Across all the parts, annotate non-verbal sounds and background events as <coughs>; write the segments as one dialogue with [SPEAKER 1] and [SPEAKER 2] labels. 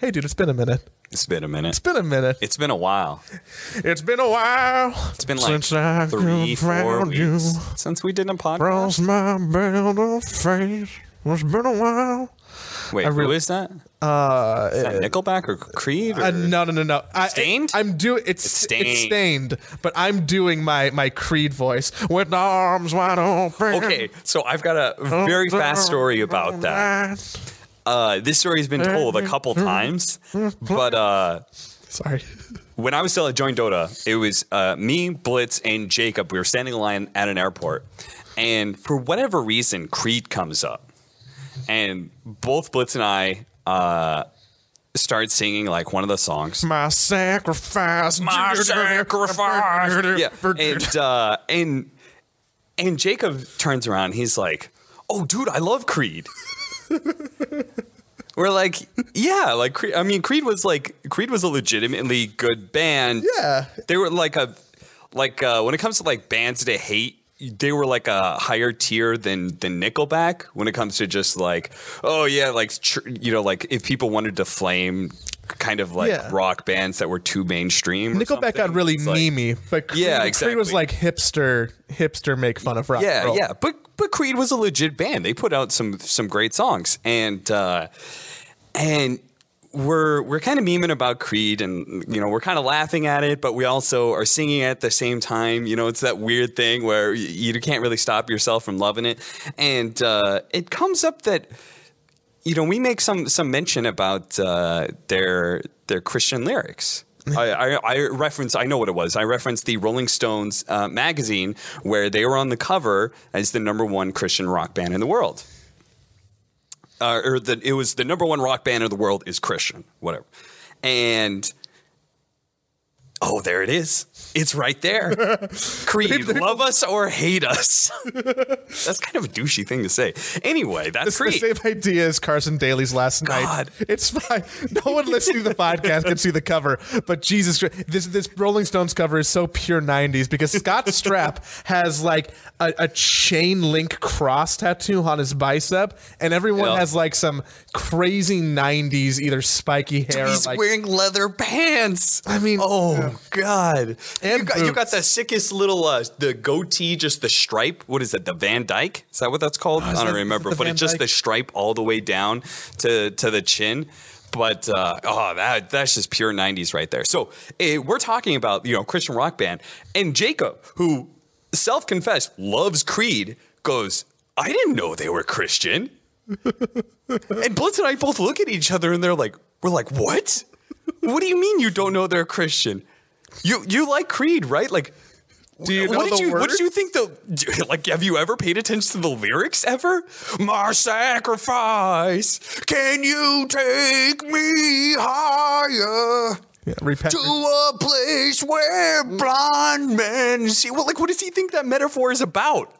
[SPEAKER 1] Hey, dude, it's been a minute.
[SPEAKER 2] It's been a minute.
[SPEAKER 1] It's been a minute.
[SPEAKER 2] It's been a while.
[SPEAKER 1] It's been a while.
[SPEAKER 2] It's been like
[SPEAKER 1] since I
[SPEAKER 2] three, four
[SPEAKER 1] found you.
[SPEAKER 2] weeks since we did a podcast.
[SPEAKER 1] Cross my belt of face. It's been a while.
[SPEAKER 2] Wait,
[SPEAKER 1] I
[SPEAKER 2] who is that?
[SPEAKER 1] Uh,
[SPEAKER 2] Is that Nickelback or Creed? Or?
[SPEAKER 1] uh, no, no, no, no. I,
[SPEAKER 2] Staind?
[SPEAKER 1] I'm doing it's,
[SPEAKER 2] It's
[SPEAKER 1] it's
[SPEAKER 2] Staind.
[SPEAKER 1] Staind, but I'm doing my my Creed voice with arms wide open.
[SPEAKER 2] Okay, so I've got a very fast story about that. Uh, this story has been told a couple times, but uh,
[SPEAKER 1] Sorry.
[SPEAKER 2] when I was still at joinDOTA, it was uh, me, Blitz, and Jacob. We were standing in line at an airport, and for whatever reason, Creed comes up, and both Blitz and I uh, start singing like one of the songs.
[SPEAKER 1] My sacrifice.
[SPEAKER 2] My sacrifice. Yeah, and uh, and and Jacob turns around. He's like, "Oh, dude, I love Creed." We're like, yeah, like Creed. I mean, Creed was like Creed was a legitimately good band.
[SPEAKER 1] Yeah.
[SPEAKER 2] they were like a like uh, when it comes to like bands to hate. They were like a higher tier than than Nickelback when it comes to just like oh yeah like tr- you know like if people wanted to flame kind of like
[SPEAKER 1] Yeah.
[SPEAKER 2] rock bands that were too mainstream.
[SPEAKER 1] Nickelback got really
[SPEAKER 2] it's like-
[SPEAKER 1] memey, but Creed,
[SPEAKER 2] Yeah,
[SPEAKER 1] Creed was like hipster, hipster make fun of rock.
[SPEAKER 2] Yeah, yeah, but but Creed was a legit band. They put out some some great songs, and uh, and we're we're kind of memeing about Creed, and you know we're kind of laughing at it, but we also are singing at the same time. You know, it's that weird thing where you, you can't really stop yourself from loving it, and uh, it comes up that you know we make some some mention about uh, their their Christian lyrics. I, I, I reference. I know what it was. I referenced the Rolling Stones uh, magazine where they were on the cover as the number one Christian rock band in the world. Uh, or the, it was the number one rock band in the world is Christian, whatever. And oh, there it is. It's right there. <laughs> Creed, love us or hate us. <laughs> That's kind of a douchey thing to say. Anyway, that's
[SPEAKER 1] It's the
[SPEAKER 2] Creed.
[SPEAKER 1] same idea as Carson Daly's last night.
[SPEAKER 2] God.
[SPEAKER 1] It's fine. No one listening to the podcast can see the cover, but Jesus, Christ, this this Rolling Stones cover is so pure '90s because Scott <laughs> Stapp has like a, a chain link cross tattoo on his bicep, and everyone
[SPEAKER 2] Yeah.
[SPEAKER 1] has like some crazy '90s either spiky hair.
[SPEAKER 2] He's
[SPEAKER 1] like,
[SPEAKER 2] wearing leather pants.
[SPEAKER 1] I mean,
[SPEAKER 2] oh god!
[SPEAKER 1] And
[SPEAKER 2] you got, you got the sickest little uh, the goatee, just the stripe. What is it? The Van Dyke? Is that what that's called? I
[SPEAKER 1] Oh,
[SPEAKER 2] don't
[SPEAKER 1] that-
[SPEAKER 2] remember, but it's just the stripe all the way down to to the chin. But uh, oh, that that's just pure '90s right there. So eh, we're talking about you know Christian rock band, and Jacob, who self-confessed loves Creed, goes, "I didn't know they were Christian." <laughs> And Blitz and I both look at each other and they're like, we're like, what? What do you mean you don't know they're Christian? You you like Creed, right? Like,
[SPEAKER 1] Do you know
[SPEAKER 2] what did
[SPEAKER 1] the
[SPEAKER 2] you what
[SPEAKER 1] words?
[SPEAKER 2] did you think the <laughs> like? Have you ever paid attention to the lyrics ever? My sacrifice, can you take me higher?
[SPEAKER 1] yeah, repent.
[SPEAKER 2] To a place where blind men see. Well, like, what does he think that metaphor is about?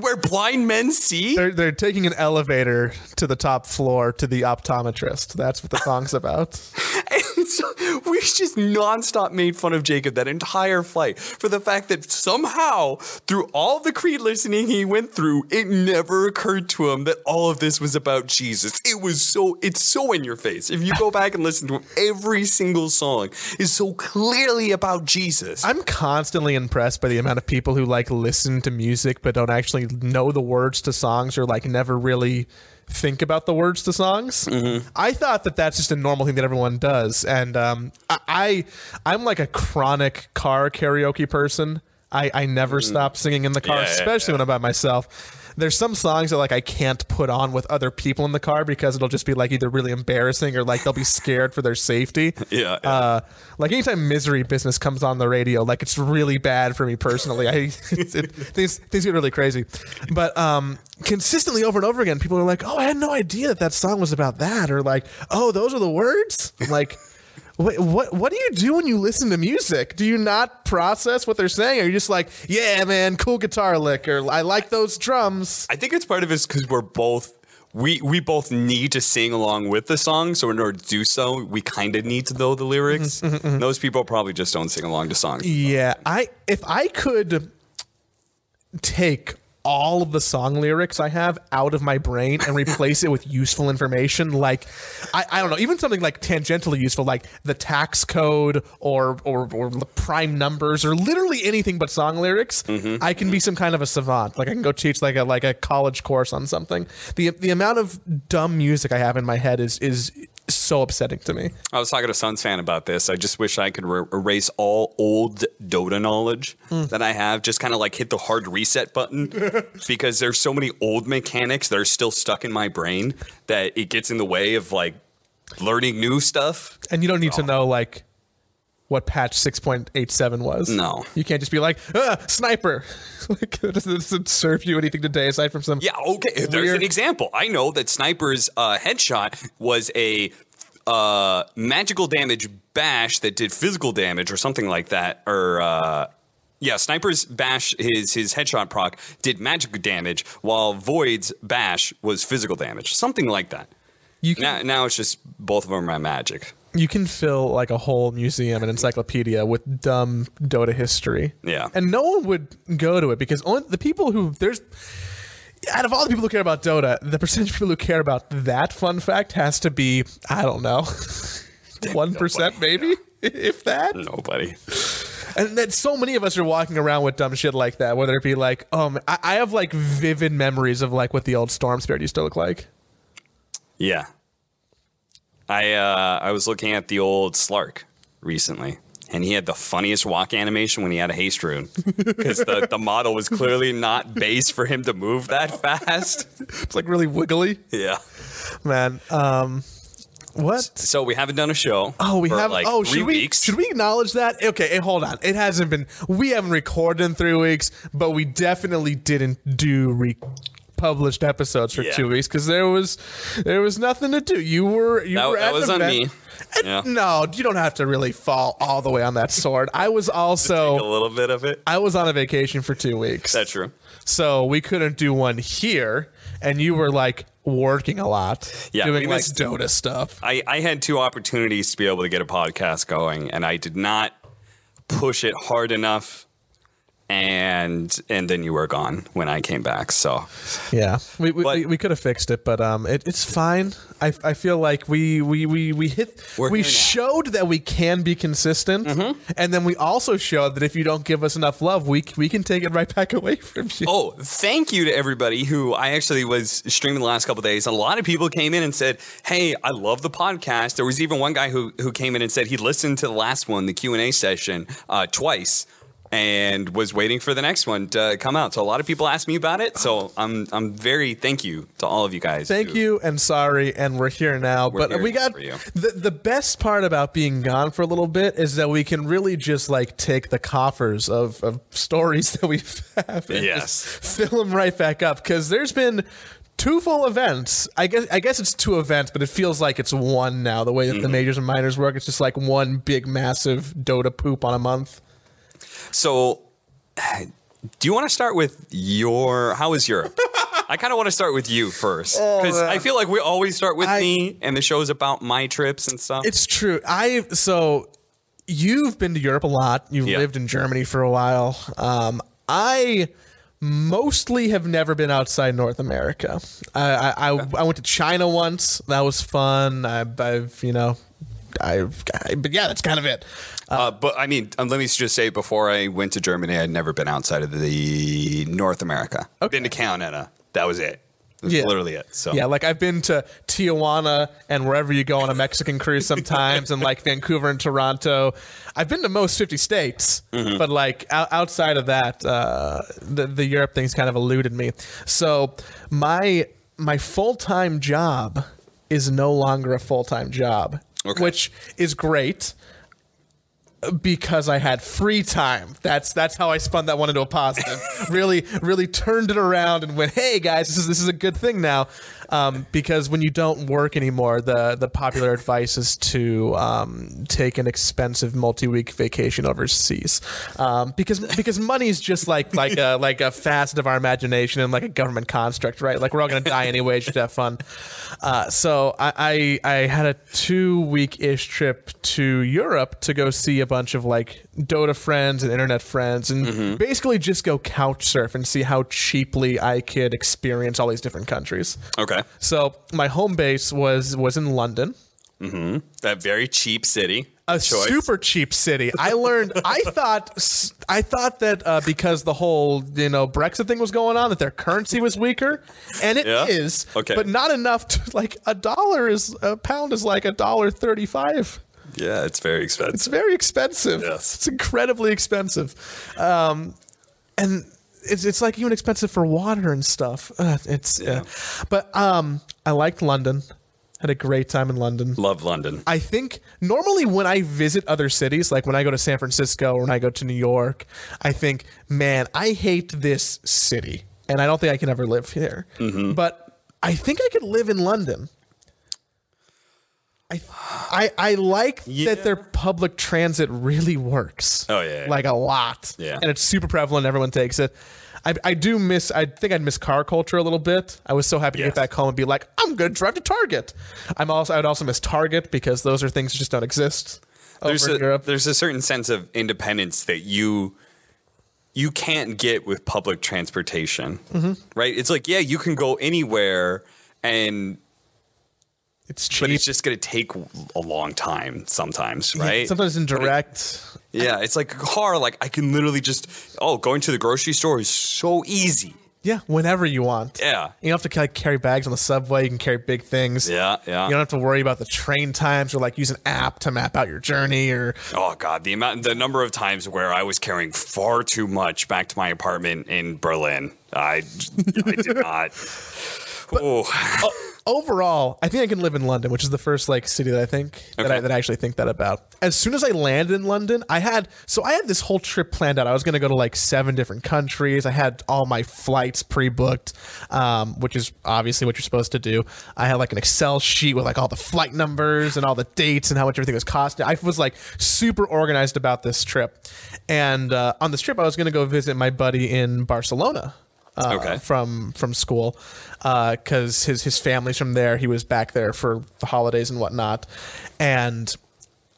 [SPEAKER 2] Where blind men see?
[SPEAKER 1] They're, they're taking an elevator to the top floor to the optometrist. That's what the song's about. <laughs> <laughs>
[SPEAKER 2] We just nonstop made fun of Jacob that entire flight for the fact that somehow, through all the Creed listening he went through, it never occurred to him that all of this was about Jesus. It was so, it's so in your face. If you go back and listen to him, every single song is so clearly about Jesus.
[SPEAKER 1] I'm constantly impressed by the amount of people who like listen to music but don't actually know the words to songs or like never really think about the words to songs.
[SPEAKER 2] Mm-hmm.
[SPEAKER 1] I thought that that's just a normal thing that everyone does, and um, I, I I'm like a chronic car karaoke person. I, I never stop singing in the car,
[SPEAKER 2] Mm. Yeah, yeah,
[SPEAKER 1] especially when I'm by myself. There's some songs that like I can't put on with other people in the car because it'll just be like either really embarrassing or like they'll be scared for their safety. <laughs>
[SPEAKER 2] Yeah, yeah.
[SPEAKER 1] Uh, like anytime misery business comes on the radio, like it's really bad for me personally. I <laughs> it, it, things things get really crazy, but um, consistently over and over again, people are like, "Oh, I had no idea that that song was about that," or like, "Oh, those are the words." Like, wait, what what do you do when you listen to music? Do you not process what they're saying? Or are you just like, "Yeah, man, cool guitar lick," or "I like those drums"?
[SPEAKER 2] I think it's part of it because we're both we we both need to sing along with the song. So in order to do so, we kind of need to know the lyrics. Mm-hmm, mm-hmm, mm-hmm. Those people probably just don't sing along to songs.
[SPEAKER 1] Yeah, I if I could take all of the song lyrics I have out of my brain and replace it with useful information. Like, I, I don't know, even something like tangentially useful, like the tax code or or, or the prime numbers or literally anything but song lyrics. Mm-hmm. I can be some kind of a savant. Like I can go teach like a like a college course on something. The the amount of dumb music I have in my head is is so upsetting to me.
[SPEAKER 2] I was talking to SUNSfan about this. I just wish I could re- erase all old Dota knowledge hmm. that I have. Just kind of like hit the hard reset button <laughs> because there's so many old mechanics that are still stuck in my brain that it gets in the way of like learning new stuff.
[SPEAKER 1] And you don't need to oh. know like what patch 6.87 was.
[SPEAKER 2] No.
[SPEAKER 1] You can't just be like, ah, sniper. <laughs> like, it doesn't, serve you anything today aside from some.
[SPEAKER 2] Yeah, okay. There's an example. I know that Sniper's uh, headshot was a uh, magical damage bash that did physical damage or something like that. Or uh, yeah, Sniper's bash his his headshot proc did magic damage, while Void's bash was physical damage, something like that.
[SPEAKER 1] You can,
[SPEAKER 2] Now, now it's just both of them are magic.
[SPEAKER 1] You can fill like a whole museum and encyclopedia with dumb Dota history.
[SPEAKER 2] Yeah.
[SPEAKER 1] And no one would go to it because only the people who there's out of all the people who care about Dota, the percentage of people who care about that fun fact has to be, I don't know, <laughs> one percent maybe, <laughs> if that.
[SPEAKER 2] Nobody.
[SPEAKER 1] And that so many of us are walking around with dumb shit like that, whether it be like, um, I, I have like vivid memories of like what the old Storm Spirit used to look like.
[SPEAKER 2] Yeah. I uh, I was looking at the old Slark recently, and he had the funniest walk animation when he had a haste rune because the, the model was clearly not based for him to move that fast.
[SPEAKER 1] It's like really wiggly,
[SPEAKER 2] Yeah.
[SPEAKER 1] man. Um, what?
[SPEAKER 2] So we haven't done a show.
[SPEAKER 1] Oh, we have.
[SPEAKER 2] like
[SPEAKER 1] oh,
[SPEAKER 2] three
[SPEAKER 1] should we?
[SPEAKER 2] weeks.
[SPEAKER 1] Should we acknowledge that? Okay, hold on. It hasn't been. We haven't recorded in three weeks, but we definitely didn't do re- published episodes for
[SPEAKER 2] Yeah.
[SPEAKER 1] two weeks because there was there was nothing to do. You were you
[SPEAKER 2] That-
[SPEAKER 1] were
[SPEAKER 2] that
[SPEAKER 1] at
[SPEAKER 2] was on
[SPEAKER 1] event.
[SPEAKER 2] me. Yeah.
[SPEAKER 1] No, you don't have to really fall all the way on that sword. I was <laughs> also a
[SPEAKER 2] little bit of it.
[SPEAKER 1] I was on a vacation for two weeks.
[SPEAKER 2] That's true.
[SPEAKER 1] So we couldn't do one here, and you were like working a lot,
[SPEAKER 2] Yeah,
[SPEAKER 1] doing like Dota stuff.
[SPEAKER 2] I, I had two opportunities to be able to get a podcast going, and I did not push it hard enough. And and then you were gone when I came back. So
[SPEAKER 1] Yeah, we we,
[SPEAKER 2] But-
[SPEAKER 1] we, we could have fixed it, but um, it, it's fine. I, I feel like we we we we hit we showed that we can be consistent, and then we also showed that if you don't give us enough love, we we can take it right back <laughs> away from you.
[SPEAKER 2] Oh, thank you to everybody who I actually was streaming the last couple days. A lot of people came in and said, "Hey, I love the podcast." There was even one guy who who came in and said he listened to the last one, the Q and A session, uh, twice. And was waiting for the next one to come out. So a lot of people asked me about it. So I'm I'm very thank you to all of you guys.
[SPEAKER 1] Thank
[SPEAKER 2] who-
[SPEAKER 1] you and sorry, and we're here now. but
[SPEAKER 2] here
[SPEAKER 1] we got the the best part about being gone for a little bit is that we can really just like take the coffers of, of stories <laughs> that we have and
[SPEAKER 2] Yes.
[SPEAKER 1] fill them right back up because there's been two full events. I guess I guess it's two events, but it feels like it's one now. The way that
[SPEAKER 2] Mm-hmm.
[SPEAKER 1] the majors and minors work, it's just like one big massive Dota poop on a month.
[SPEAKER 2] So, <sighs> do you want to start with your? How was Europe? I kind of want to start with you first because I feel like we always start with
[SPEAKER 1] Oh, I-
[SPEAKER 2] me, and the show's about my trips and stuff.
[SPEAKER 1] It's true. I so you've been to Europe a lot. You've
[SPEAKER 2] Yeah.
[SPEAKER 1] lived in Germany for a while. Um, I mostly have never been outside North America. I I, I, I went to China once. That was fun. I, I've you know. I, I, but yeah, that's kind of it.
[SPEAKER 2] Uh, but I mean, um, let me just say, before I went to Germany, I'd never been outside of the North America. Been to Canada. That was it. That's
[SPEAKER 1] Yeah.
[SPEAKER 2] literally it. So
[SPEAKER 1] Yeah, like I've been to Tijuana and wherever you go on a Mexican cruise <laughs> sometimes, and like Vancouver and Toronto. I've been to most 50 states, but like out, outside of that, uh, the the Europe thing's kind of eluded me. So my my full time job is no longer a full time job,
[SPEAKER 2] Okay.
[SPEAKER 1] which is great because I had free time. That's that's how I spun that one into a positive. <laughs> really, really turned it around and went, "Hey guys, this is this is a good thing now." Um, because when you don't work anymore, the the popular advice is to um, take an expensive multi week vacation overseas. Um, because because money is just like like a like a facet of our imagination and like a government construct, right? Like we're all gonna die anyway. Just have fun. Uh, so I, I I had a two week ish trip to Europe to go see a bunch of like Dota friends and internet friends, and
[SPEAKER 2] Mm-hmm.
[SPEAKER 1] basically just go couch surf and see how cheaply I could experience all these different countries.
[SPEAKER 2] Okay.
[SPEAKER 1] So my home base was was in London, Mm-hmm.
[SPEAKER 2] That very cheap city.
[SPEAKER 1] a
[SPEAKER 2] choice.
[SPEAKER 1] super cheap city. I learned. <laughs> I thought. I thought that uh, because the whole you know Brexit thing was going on, that their currency was weaker, and it is.
[SPEAKER 2] Yeah? Okay.
[SPEAKER 1] but not enough to like a dollar is a pound is like a dollar thirty five.
[SPEAKER 2] Yeah, it's very expensive.
[SPEAKER 1] It's very expensive.
[SPEAKER 2] Yes.
[SPEAKER 1] It's incredibly expensive. Um, and it's, it's like even expensive for water and stuff. Uh, it's yeah. But um, I liked London. Had a great time in London.
[SPEAKER 2] Love London.
[SPEAKER 1] I think normally when I visit other cities, like when I go to San Francisco or when I go to New York, I think, man, I hate this city and I don't think I can ever live here.
[SPEAKER 2] Mm-hmm.
[SPEAKER 1] But I think I could live in London. I, I, I like
[SPEAKER 2] Yeah.
[SPEAKER 1] that their public transit really works.
[SPEAKER 2] Oh, yeah, yeah.
[SPEAKER 1] Like a lot.
[SPEAKER 2] Yeah.
[SPEAKER 1] And it's super prevalent. Everyone takes it. I, I do miss, I think I'd miss car culture a little bit. I was so happy to
[SPEAKER 2] Yes.
[SPEAKER 1] get back home and be like, I'm going to drive to Target. I'm also, I'd also miss Target because those are things that just don't exist
[SPEAKER 2] there's
[SPEAKER 1] over
[SPEAKER 2] a,
[SPEAKER 1] in Europe.
[SPEAKER 2] there's a certain sense of independence that you you can't get with public transportation.
[SPEAKER 1] Mm-hmm.
[SPEAKER 2] Right? It's like, yeah, you can go anywhere and
[SPEAKER 1] It's
[SPEAKER 2] but it's just going to take a long time sometimes, right?
[SPEAKER 1] Sometimes indirect.
[SPEAKER 2] Yeah, it's like a car. Like I can literally just oh, going to the grocery store is so easy.
[SPEAKER 1] Yeah, whenever you want.
[SPEAKER 2] Yeah,
[SPEAKER 1] You don't have to like, carry bags on the subway. You can carry big things.
[SPEAKER 2] yeah, yeah.
[SPEAKER 1] You don't have to worry about the train times or like use an app to map out your journey or
[SPEAKER 2] Oh god, the amount, the number of times where I was carrying far too much back to my apartment in Berlin. I, I did not. Oh, <laughs>
[SPEAKER 1] overall, I think I can live in London, which is the first like city that I think that I, that I actually think that about. As soon as I landed in London, I had so I had this whole trip planned out. I was going to go to like seven different countries. I had all my flights pre-booked, um, which is obviously what you're supposed to do. I had like an Excel sheet with like all the flight numbers and all the dates and how much everything was costing. I was like super organized about this trip, and uh, on this trip, I was going to go visit my buddy in Barcelona uh,
[SPEAKER 2] Okay.
[SPEAKER 1] from from school because his his family's from there. He was back there for the holidays and whatnot, and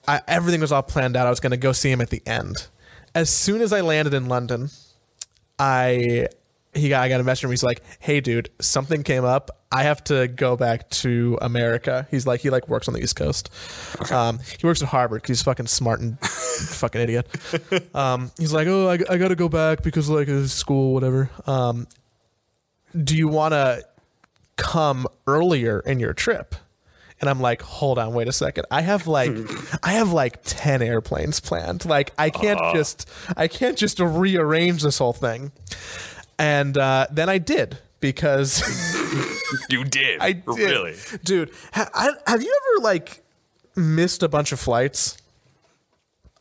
[SPEAKER 1] I, everything was all planned out. I was going to go see him at the end. As soon as I landed in London, I he got I got a message from him. He's like, "Hey, dude, something came up. I have to go back to America." He's like, he like works on the East Coast. Um, he works at Harvard because he's fucking smart and <laughs> fucking idiot. Um, he's like, "Oh, I, I got to go back because like uh, school, whatever." Um, do you want to come earlier in your trip? And I'm like, hold on, wait a second. I have like, <laughs> I have like ten airplanes planned. Like, I can't just, I can't just rearrange this whole thing. And uh, then I did because <laughs>
[SPEAKER 2] you did.
[SPEAKER 1] I did,
[SPEAKER 2] really.
[SPEAKER 1] dude. Ha- I, have you ever like missed a bunch of flights?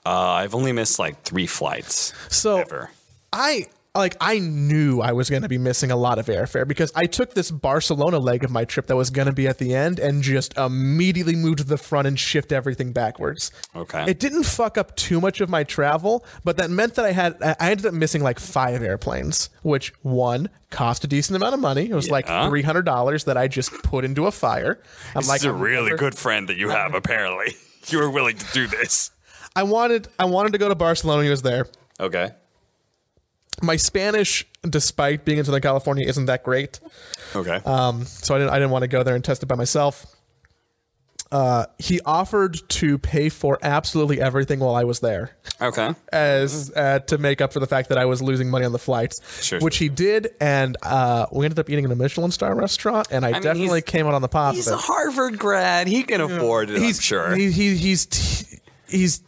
[SPEAKER 2] Uh, I've only missed like three flights
[SPEAKER 1] So
[SPEAKER 2] ever.
[SPEAKER 1] I like I knew I was going to be missing a lot of airfare because I took this Barcelona leg of my trip that was going to be at the end and just immediately moved to the front and shift everything backwards.
[SPEAKER 2] Okay.
[SPEAKER 1] It didn't fuck up too much of my travel, but that meant that I had I ended up missing like 5 airplanes, which one cost a decent amount of money. It was like $300 that I just put into a fire. I'm
[SPEAKER 2] This
[SPEAKER 1] like
[SPEAKER 2] is a
[SPEAKER 1] I'm
[SPEAKER 2] really
[SPEAKER 1] never-
[SPEAKER 2] good friend that you have. Apparently, <laughs> you were willing to do this.
[SPEAKER 1] I wanted I wanted to go to Barcelona he was there.
[SPEAKER 2] Okay.
[SPEAKER 1] My Spanish despite being in Southern California isn't that great.
[SPEAKER 2] Okay.
[SPEAKER 1] Um, so I didn't I didn't want to go there and test it by myself. Uh, he offered to pay for absolutely everything while I was there,
[SPEAKER 2] okay.
[SPEAKER 1] as uh, to make up for the fact that I was losing money on the flights,
[SPEAKER 2] Sure,
[SPEAKER 1] which he did, and uh, we ended up eating in a Michelin star restaurant, and I,
[SPEAKER 2] mean,
[SPEAKER 1] definitely came out on the positive.
[SPEAKER 2] He's a. Harvard grad. He can afford it.
[SPEAKER 1] he's
[SPEAKER 2] I'm sure.
[SPEAKER 1] he, he, he's t- he's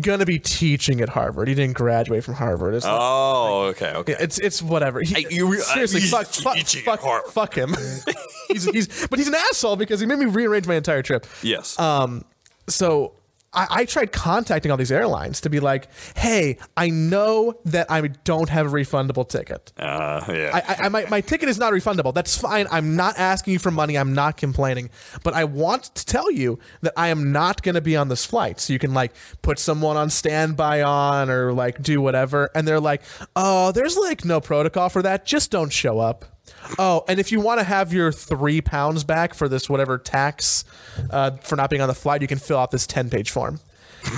[SPEAKER 1] gonna be teaching at Harvard. He didn't graduate from Harvard. It's like-
[SPEAKER 2] oh, okay. Okay.
[SPEAKER 1] It's it's whatever. He,
[SPEAKER 2] I- you-
[SPEAKER 1] seriously,
[SPEAKER 2] he's
[SPEAKER 1] fuck, fuck, fuck, fuck him. <laughs> he's, he's but he's an asshole because he made me rearrange my entire trip.
[SPEAKER 2] yes.
[SPEAKER 1] Um, so I, I tried contacting all these airlines to be like, hey, I know that I don't have a refundable ticket.
[SPEAKER 2] uh, yeah.
[SPEAKER 1] I, I, my, my ticket is not refundable. That's fine. I'm not asking you for money. I'm not complaining. But I want to tell you that I am not going to be on this flight. So you can like put someone on standby on or like do whatever. And they're like, oh, there's like no protocol for that. Just don't show up. Oh, and if you want to have your three pounds back for this whatever tax uh, for not being on the flight, you can fill out this 10 page form.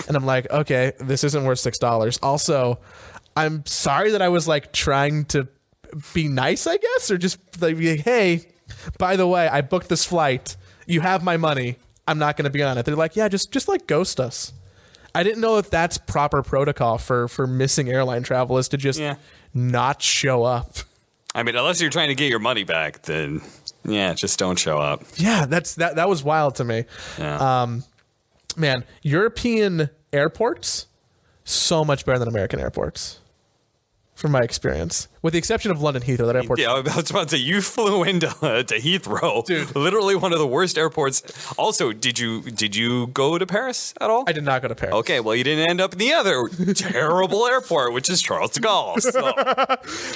[SPEAKER 1] and I'm like, okay, this isn't worth six dollars. Also, I'm sorry that I was like trying to be nice, I guess, or just like, hey, by the way, I booked this flight. You have my money. I'm not going to be on it. They're like, yeah, just just like ghost us. I didn't know if that's proper protocol for for missing airline travel is to just
[SPEAKER 2] Yeah.
[SPEAKER 1] not show up.
[SPEAKER 2] I mean, unless you're trying to get your money back, then yeah, just don't show up.
[SPEAKER 1] Yeah, that's that that was wild to me.
[SPEAKER 2] Yeah.
[SPEAKER 1] Um, man, European airports so much better than American airports, from my experience, with the exception of London Heathrow. That airport,
[SPEAKER 2] yeah, I was about to say you <laughs> flew into uh, to Heathrow,
[SPEAKER 1] Dude.
[SPEAKER 2] Literally one of the worst airports. Also, did you did you go to Paris at all?
[SPEAKER 1] I did not go to Paris.
[SPEAKER 2] Okay, well, you didn't end up in the other terrible airport, which is Charles de Gaulle. <laughs> So,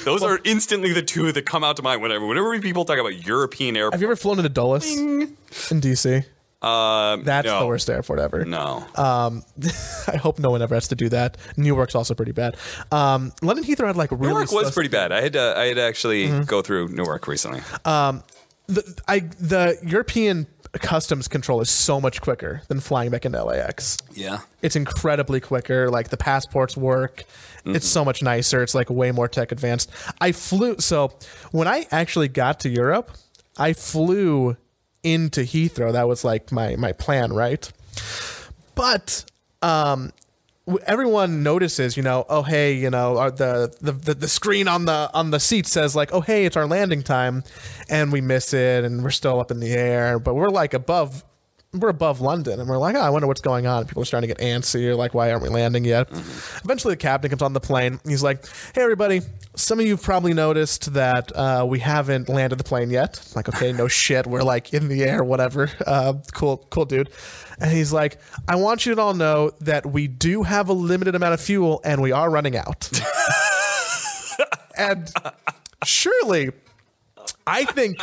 [SPEAKER 2] those are instantly the two that come out to mind whenever whenever people talk about European airports.
[SPEAKER 1] Have you ever flown into Dulles in DC?
[SPEAKER 2] Um,
[SPEAKER 1] That's
[SPEAKER 2] no,
[SPEAKER 1] the worst airport ever.
[SPEAKER 2] No,
[SPEAKER 1] Um, <laughs> I hope no one ever has to do that. Newark's also pretty bad. Um, London Heathrow had like really
[SPEAKER 2] Newark was pretty bad. I had to, I had to actually
[SPEAKER 1] Mm-hmm.
[SPEAKER 2] go through Newark recently.
[SPEAKER 1] the I the European customs control is so much quicker than flying back into LAX.
[SPEAKER 2] yeah,
[SPEAKER 1] It's incredibly quicker. Like the passports work. It's so much nicer. It's like way more tech advanced. I flew so when I actually got to Europe, I flew into Heathrow. That was like my my plan, right? But um everyone notices, you know, oh hey, you know, uh, the, the the the screen on the on the seat says like, oh hey, it's our landing time, and we miss it, and we're still up in the air, but we're like above. We're above London, and we're like, oh, I wonder what's going on. People are starting to get antsy. Or like, why aren't we landing yet? Eventually, the captain comes on the plane. He's like, "Hey, everybody! Some of you probably noticed that uh, we haven't landed the plane yet." I'm like, okay, no <laughs> shit. We're like in the air, whatever. Uh, cool, cool, dude. And he's like, "I want you to all know that we do have a limited amount of fuel, and we are running out." <laughs> and surely, I think,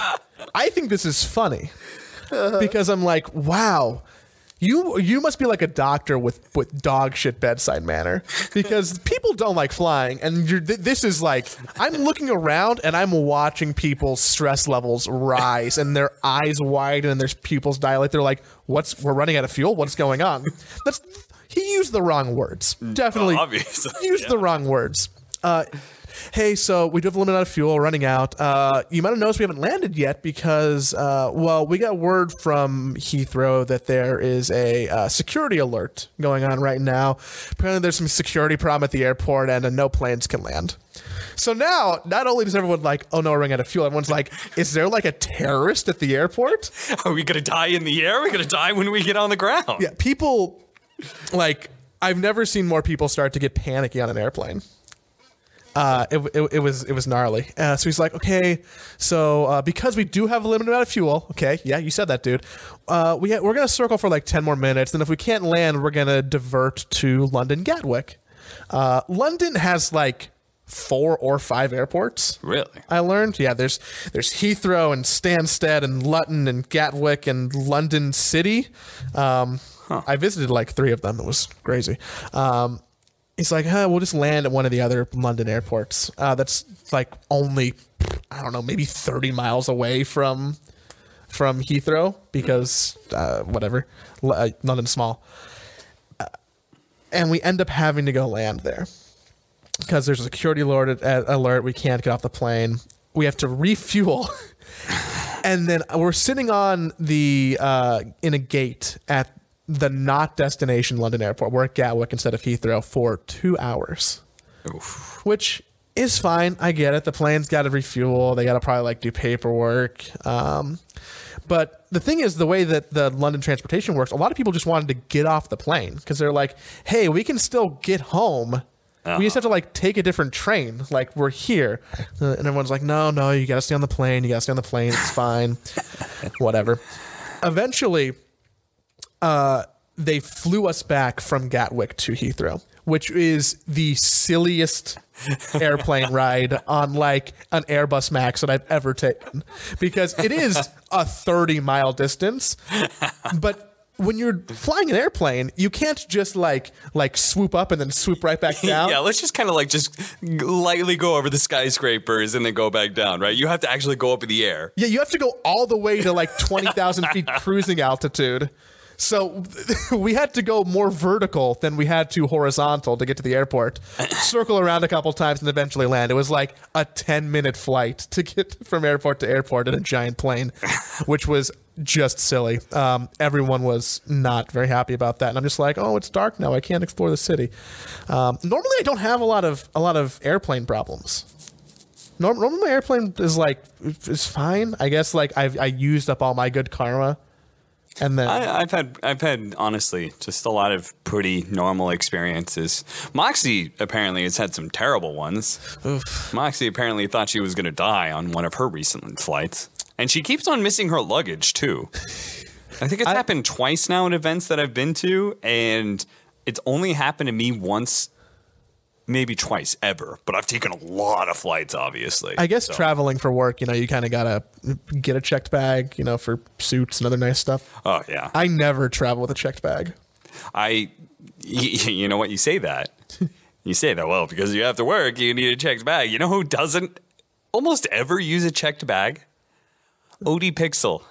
[SPEAKER 1] I think this is funny <laughs> because I'm like, wow. You you must be like a doctor with with dog shit bedside manner because people don't like flying and you're, th- this is like I'm looking around and I'm watching people's stress levels rise and their eyes widen and their pupils dilate. They're like, "What's we're running out of fuel? What's going on?" That's he used the wrong words. Definitely
[SPEAKER 2] obviously,
[SPEAKER 1] used <laughs> the wrong words. Uh, hey, so we do have a limited amount of fuel running out. Uh, you might have noticed we haven't landed yet because, uh, well, we got word from Heathrow that there is a uh, security alert going on right now. Apparently, there's some security problem at the airport and uh, no planes can land. So now, not only does everyone like, oh no, we're running out of fuel, everyone's like, is there like a terrorist at the airport? <laughs>
[SPEAKER 2] are we gonna die in the air? Are we gonna die when we get on the ground?
[SPEAKER 1] Yeah, people like I've never seen more people start to get panicky on an airplane. Uh, it, it, it was it was gnarly. Uh, so he's like, okay, so uh, because we do have a limited amount of fuel, okay, yeah, you said that, dude. Uh, we we're gonna circle for like ten more minutes, and if we can't land, we're gonna divert to London Gatwick. Uh, London has like four or five airports.
[SPEAKER 2] Really?
[SPEAKER 1] I learned. Yeah, there's there's Heathrow and Stansted and Luton and Gatwick and London City. Um, I visited like three of them. It was crazy. Um, he's like, huh, we'll just land at one of the other London airports. Uh, that's like only I don't know, maybe 30 miles away from from Heathrow because uh, whatever, uh, London's small. Uh, and we end up having to go land there because there's a security alert, uh, alert. We can't get off the plane. We have to refuel. <laughs> and then we're sitting on the uh, in a gate at the not destination London airport. We're at Gatwick instead of Heathrow for two hours, which is fine. I get it. The plane's got to refuel. They got to probably like do paperwork. Um, but the thing is, the way that the London transportation works, a lot of people just wanted to get off the plane because they're like, "Hey, we can still get home." We just have to like take a different train. Like we're here, Uh, and everyone's like, "No, no, you got to stay on the plane. You got to stay on the plane. It's fine, <laughs> whatever." Eventually, uh, they flew us back from Gatwick to Heathrow, which is the silliest <laughs> airplane ride on like an Airbus Max that I've ever taken because it is a 30 mile distance, but when you're flying an airplane, you can't just like like swoop up and then swoop right back down.
[SPEAKER 2] Yeah, let's just kind of like just lightly go over the skyscrapers and then go back down, right? You have to actually go up in the air.
[SPEAKER 1] Yeah, you have to go all the way to like 20,000 feet <laughs> cruising altitude. So <laughs> we had to go more vertical than we had to horizontal to get to the airport. <coughs> Circle around a couple times and eventually land. It was like a 10 minute flight to get <laughs> from airport to airport in a giant plane, <coughs> which was just silly. Um, everyone was not very happy about that, and I'm just like, oh, it's dark now. I can't explore the city. Um, normally, I don't have a lot of a lot of airplane problems. Norm- Normally, my airplane is like is fine. I guess like I've I used up all my good karma, and then
[SPEAKER 2] I, I've had I've had honestly just a lot of pretty normal experiences. Moxie apparently has had some terrible ones. Moxie apparently thought she was going to die on one of her recent flights, and she keeps on missing her luggage too. I think it's
[SPEAKER 1] I-
[SPEAKER 2] happened twice now in events that I've been to, and it's only happened to me once, maybe twice ever. But I've taken a lot of flights, obviously.
[SPEAKER 1] I guess
[SPEAKER 2] so.
[SPEAKER 1] traveling for work, you know, you kind of gotta get a checked bag, you know, for suits and other nice stuff.
[SPEAKER 2] Oh yeah,
[SPEAKER 1] I never travel with a checked bag.
[SPEAKER 2] I, y- <laughs> you know what? You say that. <laughs> You say that, well, because you have to work, you need a checked bag. You know who doesn't almost ever use a checked bag? OD Pixel.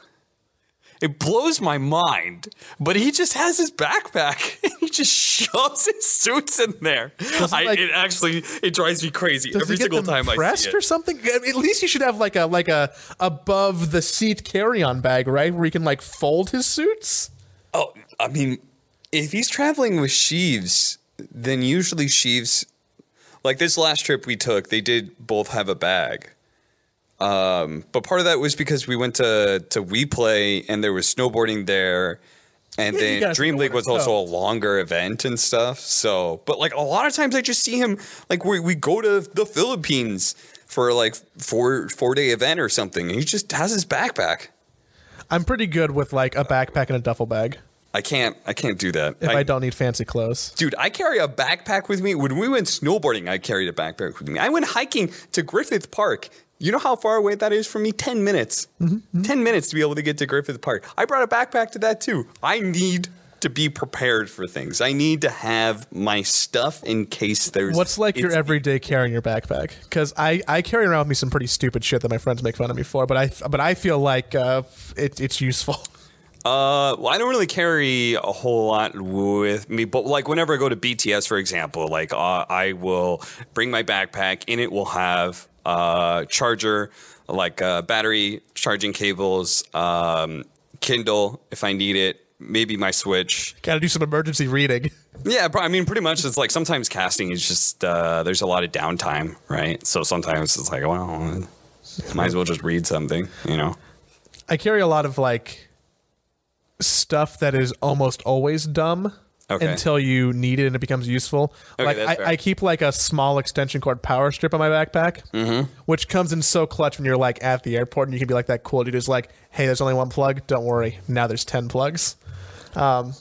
[SPEAKER 2] It blows my mind, but he just has his backpack. <laughs> he just shoves his suits in there. I,
[SPEAKER 1] like-
[SPEAKER 2] it actually it drives me crazy every
[SPEAKER 1] he
[SPEAKER 2] single time I see
[SPEAKER 1] or something? At least you should have like a like a above the seat carry on bag, right, where he can like fold his suits.
[SPEAKER 2] Oh, I mean, if he's traveling with Sheaves, then usually Sheaves, like this last trip we took, they did both have a bag. Um, but part of that was because we went to to WePlay and there was snowboarding there, and
[SPEAKER 1] Yeah,
[SPEAKER 2] then
[SPEAKER 1] DreamLeague
[SPEAKER 2] was also a longer event and stuff. So, but like a lot of times I just see him like we we go to the Philippines for like four four day event or something, and he just has his backpack.
[SPEAKER 1] I'm pretty good with like a backpack and a duffel bag
[SPEAKER 2] I can't I can't do that.
[SPEAKER 1] if I, don't need fancy clothes.
[SPEAKER 2] Dude, I carry a backpack with me. When we went snowboarding, I carried a backpack with me. I went hiking to Griffith Park. You know how far away that is from me? 10 minutes. 10 minutes to be able to get to Griffith Park. I brought a backpack to that too. I need to be prepared for things. I need to have my stuff in case there's.
[SPEAKER 1] What's like your everyday carrying your backpack? Because I, I carry around with me some pretty stupid shit that my friends make fun of me for, but I but I feel like uh, it, it's useful. <laughs>
[SPEAKER 2] Uh, well, I don't really carry a whole lot with me, but like whenever I go to BTS, for example, like uh, I will bring my backpack. In it will have uh, charger, like uh, battery, charging cables, um, Kindle if I need it, maybe my Switch.
[SPEAKER 1] Got to do some emergency reading. <laughs>
[SPEAKER 2] Yeah, I mean, pretty much. It's like sometimes casting is just uh, there's a lot of downtime, right? So sometimes it's like, well, might as well just read something, you know.
[SPEAKER 1] I carry a lot of like stuff that is almost always dumb
[SPEAKER 2] Okay.
[SPEAKER 1] until you need it and it becomes useful.
[SPEAKER 2] Okay,
[SPEAKER 1] like
[SPEAKER 2] that's fair.
[SPEAKER 1] I, I keep like a small extension cord power strip on my backpack,
[SPEAKER 2] Mm-hmm.
[SPEAKER 1] which comes in so clutch when you're like at the airport and you can be like that cool dude who's like, hey, there's only one plug. Don't worry, now there's ten plugs. Um,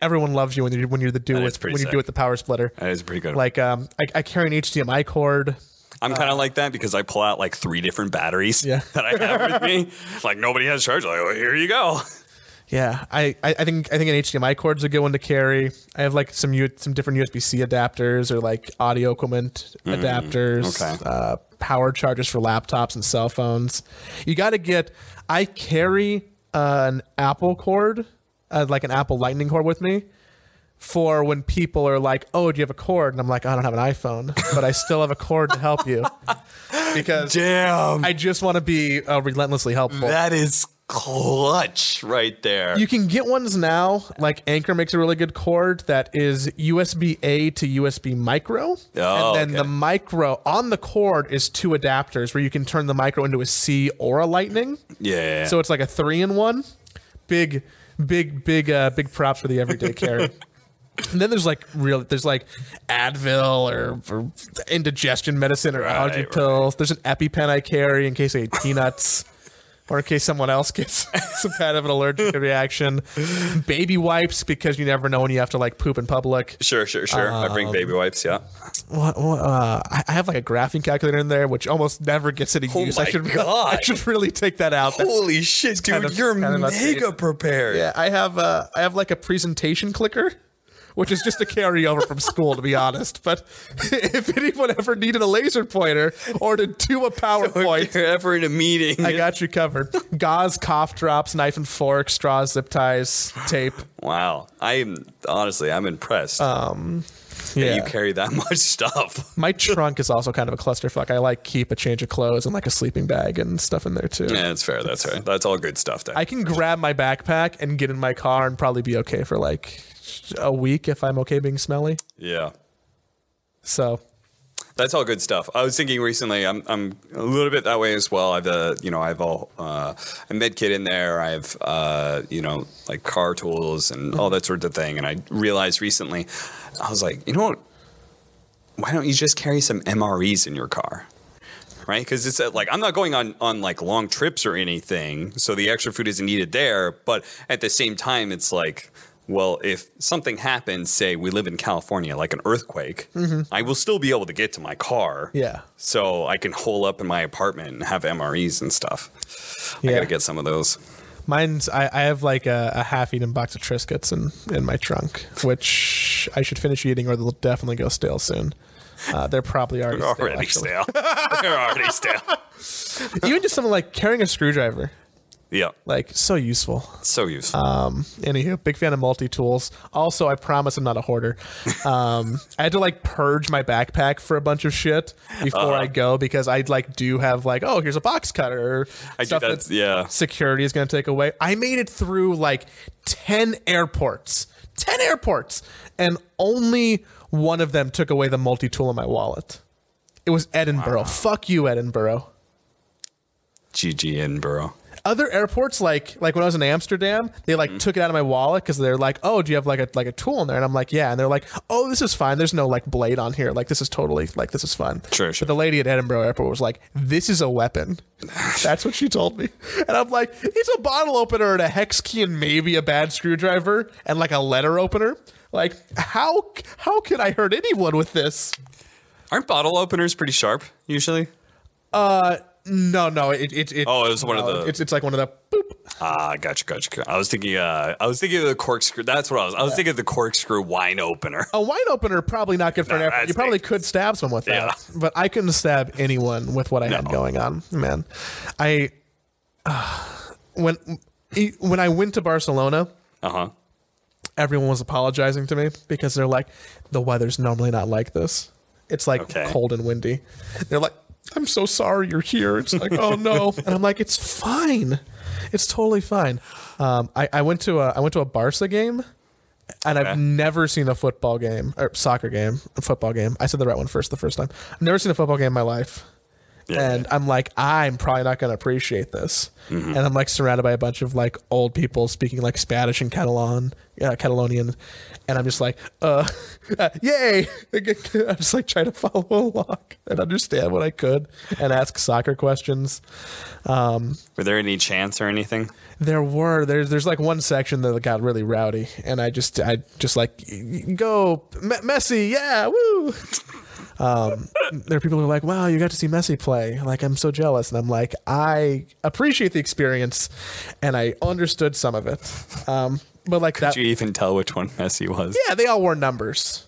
[SPEAKER 1] everyone loves you when you when you're the dude with when you
[SPEAKER 2] sick.
[SPEAKER 1] do with the power splitter.
[SPEAKER 2] That is pretty good.
[SPEAKER 1] Like um, I, I carry an HDMI cord.
[SPEAKER 2] I'm kind of like that because I pull out like three different batteries
[SPEAKER 1] Yeah. <laughs>
[SPEAKER 2] that I have with me. <laughs> Like nobody has charge. Like, well, here you go.
[SPEAKER 1] Yeah, I, I, think I think an HDMI cord's a good one to carry. I have like some U, some different USB C adapters or like audio equipment adapters,
[SPEAKER 2] okay.
[SPEAKER 1] uh, power chargers for laptops and cell phones. You got to get. I carry uh, an Apple cord, uh, like an Apple Lightning cord, with me for when people are like, "Oh, do you have a cord?" And I'm like, "I don't have an iPhone, but I still have a cord to help you," <laughs> because
[SPEAKER 2] Damn.
[SPEAKER 1] I just want to be uh, relentlessly helpful.
[SPEAKER 2] that is clutch right there.
[SPEAKER 1] You can get ones now. Like Anker makes a really good cord that is USB A to USB micro,
[SPEAKER 2] Oh,
[SPEAKER 1] and then
[SPEAKER 2] okay.
[SPEAKER 1] the micro on the cord is two adapters where you can turn the micro into a C or a Lightning.
[SPEAKER 2] yeah.
[SPEAKER 1] So it's like a three in one. Big, big, big, uh, big props for the everyday <laughs> carry. And then there's like real, there's like Advil or, or indigestion medicine or allergy
[SPEAKER 2] right.
[SPEAKER 1] pills. There's an EpiPen I carry in case I eat peanuts or in case someone else gets <laughs> some kind of an allergic <laughs> reaction. Baby wipes because you never know when you have to like poop in public.
[SPEAKER 2] sure, sure, sure. I bring baby wipes. Yeah.
[SPEAKER 1] What, what, uh, I have like a graphing calculator in there, which almost never gets any
[SPEAKER 2] Oh
[SPEAKER 1] use. I should,
[SPEAKER 2] God.
[SPEAKER 1] I should really take that out.
[SPEAKER 2] Holy shit, dude!
[SPEAKER 1] of-
[SPEAKER 2] you're mega prepared.
[SPEAKER 1] Yeah, I have uh, I have like a presentation clicker which is just a carryover from school, to be honest. But <laughs> if anyone ever needed a laser pointer or to do a PowerPoint,
[SPEAKER 2] If you're ever in a meeting,
[SPEAKER 1] I got you covered. Gauze, cough drops, knife and fork, straws, zip ties, tape.
[SPEAKER 2] wow. I'm honestly, I'm impressed. Um, that
[SPEAKER 1] Yeah.
[SPEAKER 2] you carry that <laughs> much stuff.
[SPEAKER 1] My trunk is also kind of a clusterfuck. I like keep a change of clothes and like a sleeping bag and stuff in there too.
[SPEAKER 2] Yeah, that's fair. That's fair. That's all good stuff. Then.
[SPEAKER 1] I can grab my backpack and get in my car and probably be okay for like a week if I'm okay being smelly.
[SPEAKER 2] yeah.
[SPEAKER 1] So
[SPEAKER 2] That's all good stuff. I was thinking recently, I'm I'm a little bit that way as well. I've uh, you know I have a, uh, a med kit in there. I have uh, you know like car tools and all that sort of thing. And I realized recently, I was like, you know what? Why don't you just carry some MREs in your car? Right, because it's uh, like I'm not going on on like long trips or anything, so the extra food isn't needed there. But at the same time, it's like, well, if something happens, say we live in California, like an earthquake, I will still be able to get to my car.
[SPEAKER 1] yeah.
[SPEAKER 2] So I can hole up in my apartment and have MREs and stuff. I gotta get some of those.
[SPEAKER 1] Mine's I, I have like a, a half eaten box of Triscuits in, in my trunk, which I should finish eating or they'll definitely go stale soon. Uh, they're probably already, <laughs>
[SPEAKER 2] They're
[SPEAKER 1] stale,
[SPEAKER 2] already
[SPEAKER 1] actually.
[SPEAKER 2] stale. <laughs> They're already stale. <laughs>
[SPEAKER 1] Even just something like carrying a screwdriver,
[SPEAKER 2] Yeah,
[SPEAKER 1] like so useful.
[SPEAKER 2] so useful.
[SPEAKER 1] Um, anywho, big fan of multi tools. Also, I promise I'm not a hoarder. <laughs> Um, I had to like purge my backpack for a bunch of shit before I go because I like do have like, oh, here's a box cutter.
[SPEAKER 2] I do
[SPEAKER 1] stuff
[SPEAKER 2] that. Yeah.
[SPEAKER 1] security is going to take away. I made it through like 10 airports, 10 airports, and only one of them took away the multi tool in my wallet. It was Edinburgh. Fuck you, Edinburgh.
[SPEAKER 2] GG Edinburgh.
[SPEAKER 1] Other airports, like like when I was in Amsterdam, they like mm-hmm. took it out of my wallet because they're like, "Oh, do you have like a like a tool in there?" And I'm like, "Yeah." And they're like, "Oh, this is fine. There's no like blade on here. Like this is totally like this is fun."
[SPEAKER 2] Sure, sure.
[SPEAKER 1] But the lady at Edinburgh Airport was like, "This is a weapon." <laughs> That's what she told me, and I'm like, "It's a bottle opener and a hex key and maybe a bad screwdriver and like a letter opener. Like how how can I hurt anyone with this?"
[SPEAKER 2] Aren't bottle openers pretty sharp usually?
[SPEAKER 1] Uh, No, no, it it, it
[SPEAKER 2] Oh, it was one of the-
[SPEAKER 1] It's it's like one of the boop.
[SPEAKER 2] Ah, gotcha, gotcha. I was thinking. Uh, I was thinking of the corkscrew. That's what I was. I was thinking of the corkscrew wine opener.
[SPEAKER 1] A wine opener probably not good for an
[SPEAKER 2] No,
[SPEAKER 1] airport.
[SPEAKER 2] that's
[SPEAKER 1] You probably could stab someone with that,
[SPEAKER 2] Yeah.
[SPEAKER 1] but I couldn't stab anyone with what I had going on. Man, I when when I went to Barcelona,
[SPEAKER 2] Uh huh.
[SPEAKER 1] everyone was apologizing to me because they're like, the weather's normally not like this. It's like
[SPEAKER 2] Okay.
[SPEAKER 1] cold and windy. They're like, I'm so sorry you're here. It's like, oh no, <laughs> and I'm like, it's fine. It's totally fine. Um, I, I went to a I went to a Barca game, and I've never seen a football game or soccer game, a football game. I said the right one first the first time. I've never seen a football game in my life.
[SPEAKER 2] Yeah.
[SPEAKER 1] And I'm like, I'm probably not going to appreciate this.
[SPEAKER 2] Mm-hmm.
[SPEAKER 1] And I'm like surrounded by a bunch of like old people speaking like Spanish and Catalan, uh, Catalonian. And I'm just like, uh, <laughs> uh, yay. <laughs> I'm just like trying to follow along and understand what I could and ask soccer questions. Um,
[SPEAKER 2] Were there any chants or anything?
[SPEAKER 1] there were there's there's like one section that got really rowdy, and I just I just like go Me- Messi, yeah, woo. Um, there are people who are like, wow, you got to see Messi play. Like, I'm so jealous, and I'm like, I appreciate the experience, and I understood some of it. Um, but like that,
[SPEAKER 2] you even tell which one Messi was?
[SPEAKER 1] yeah, they all wore numbers.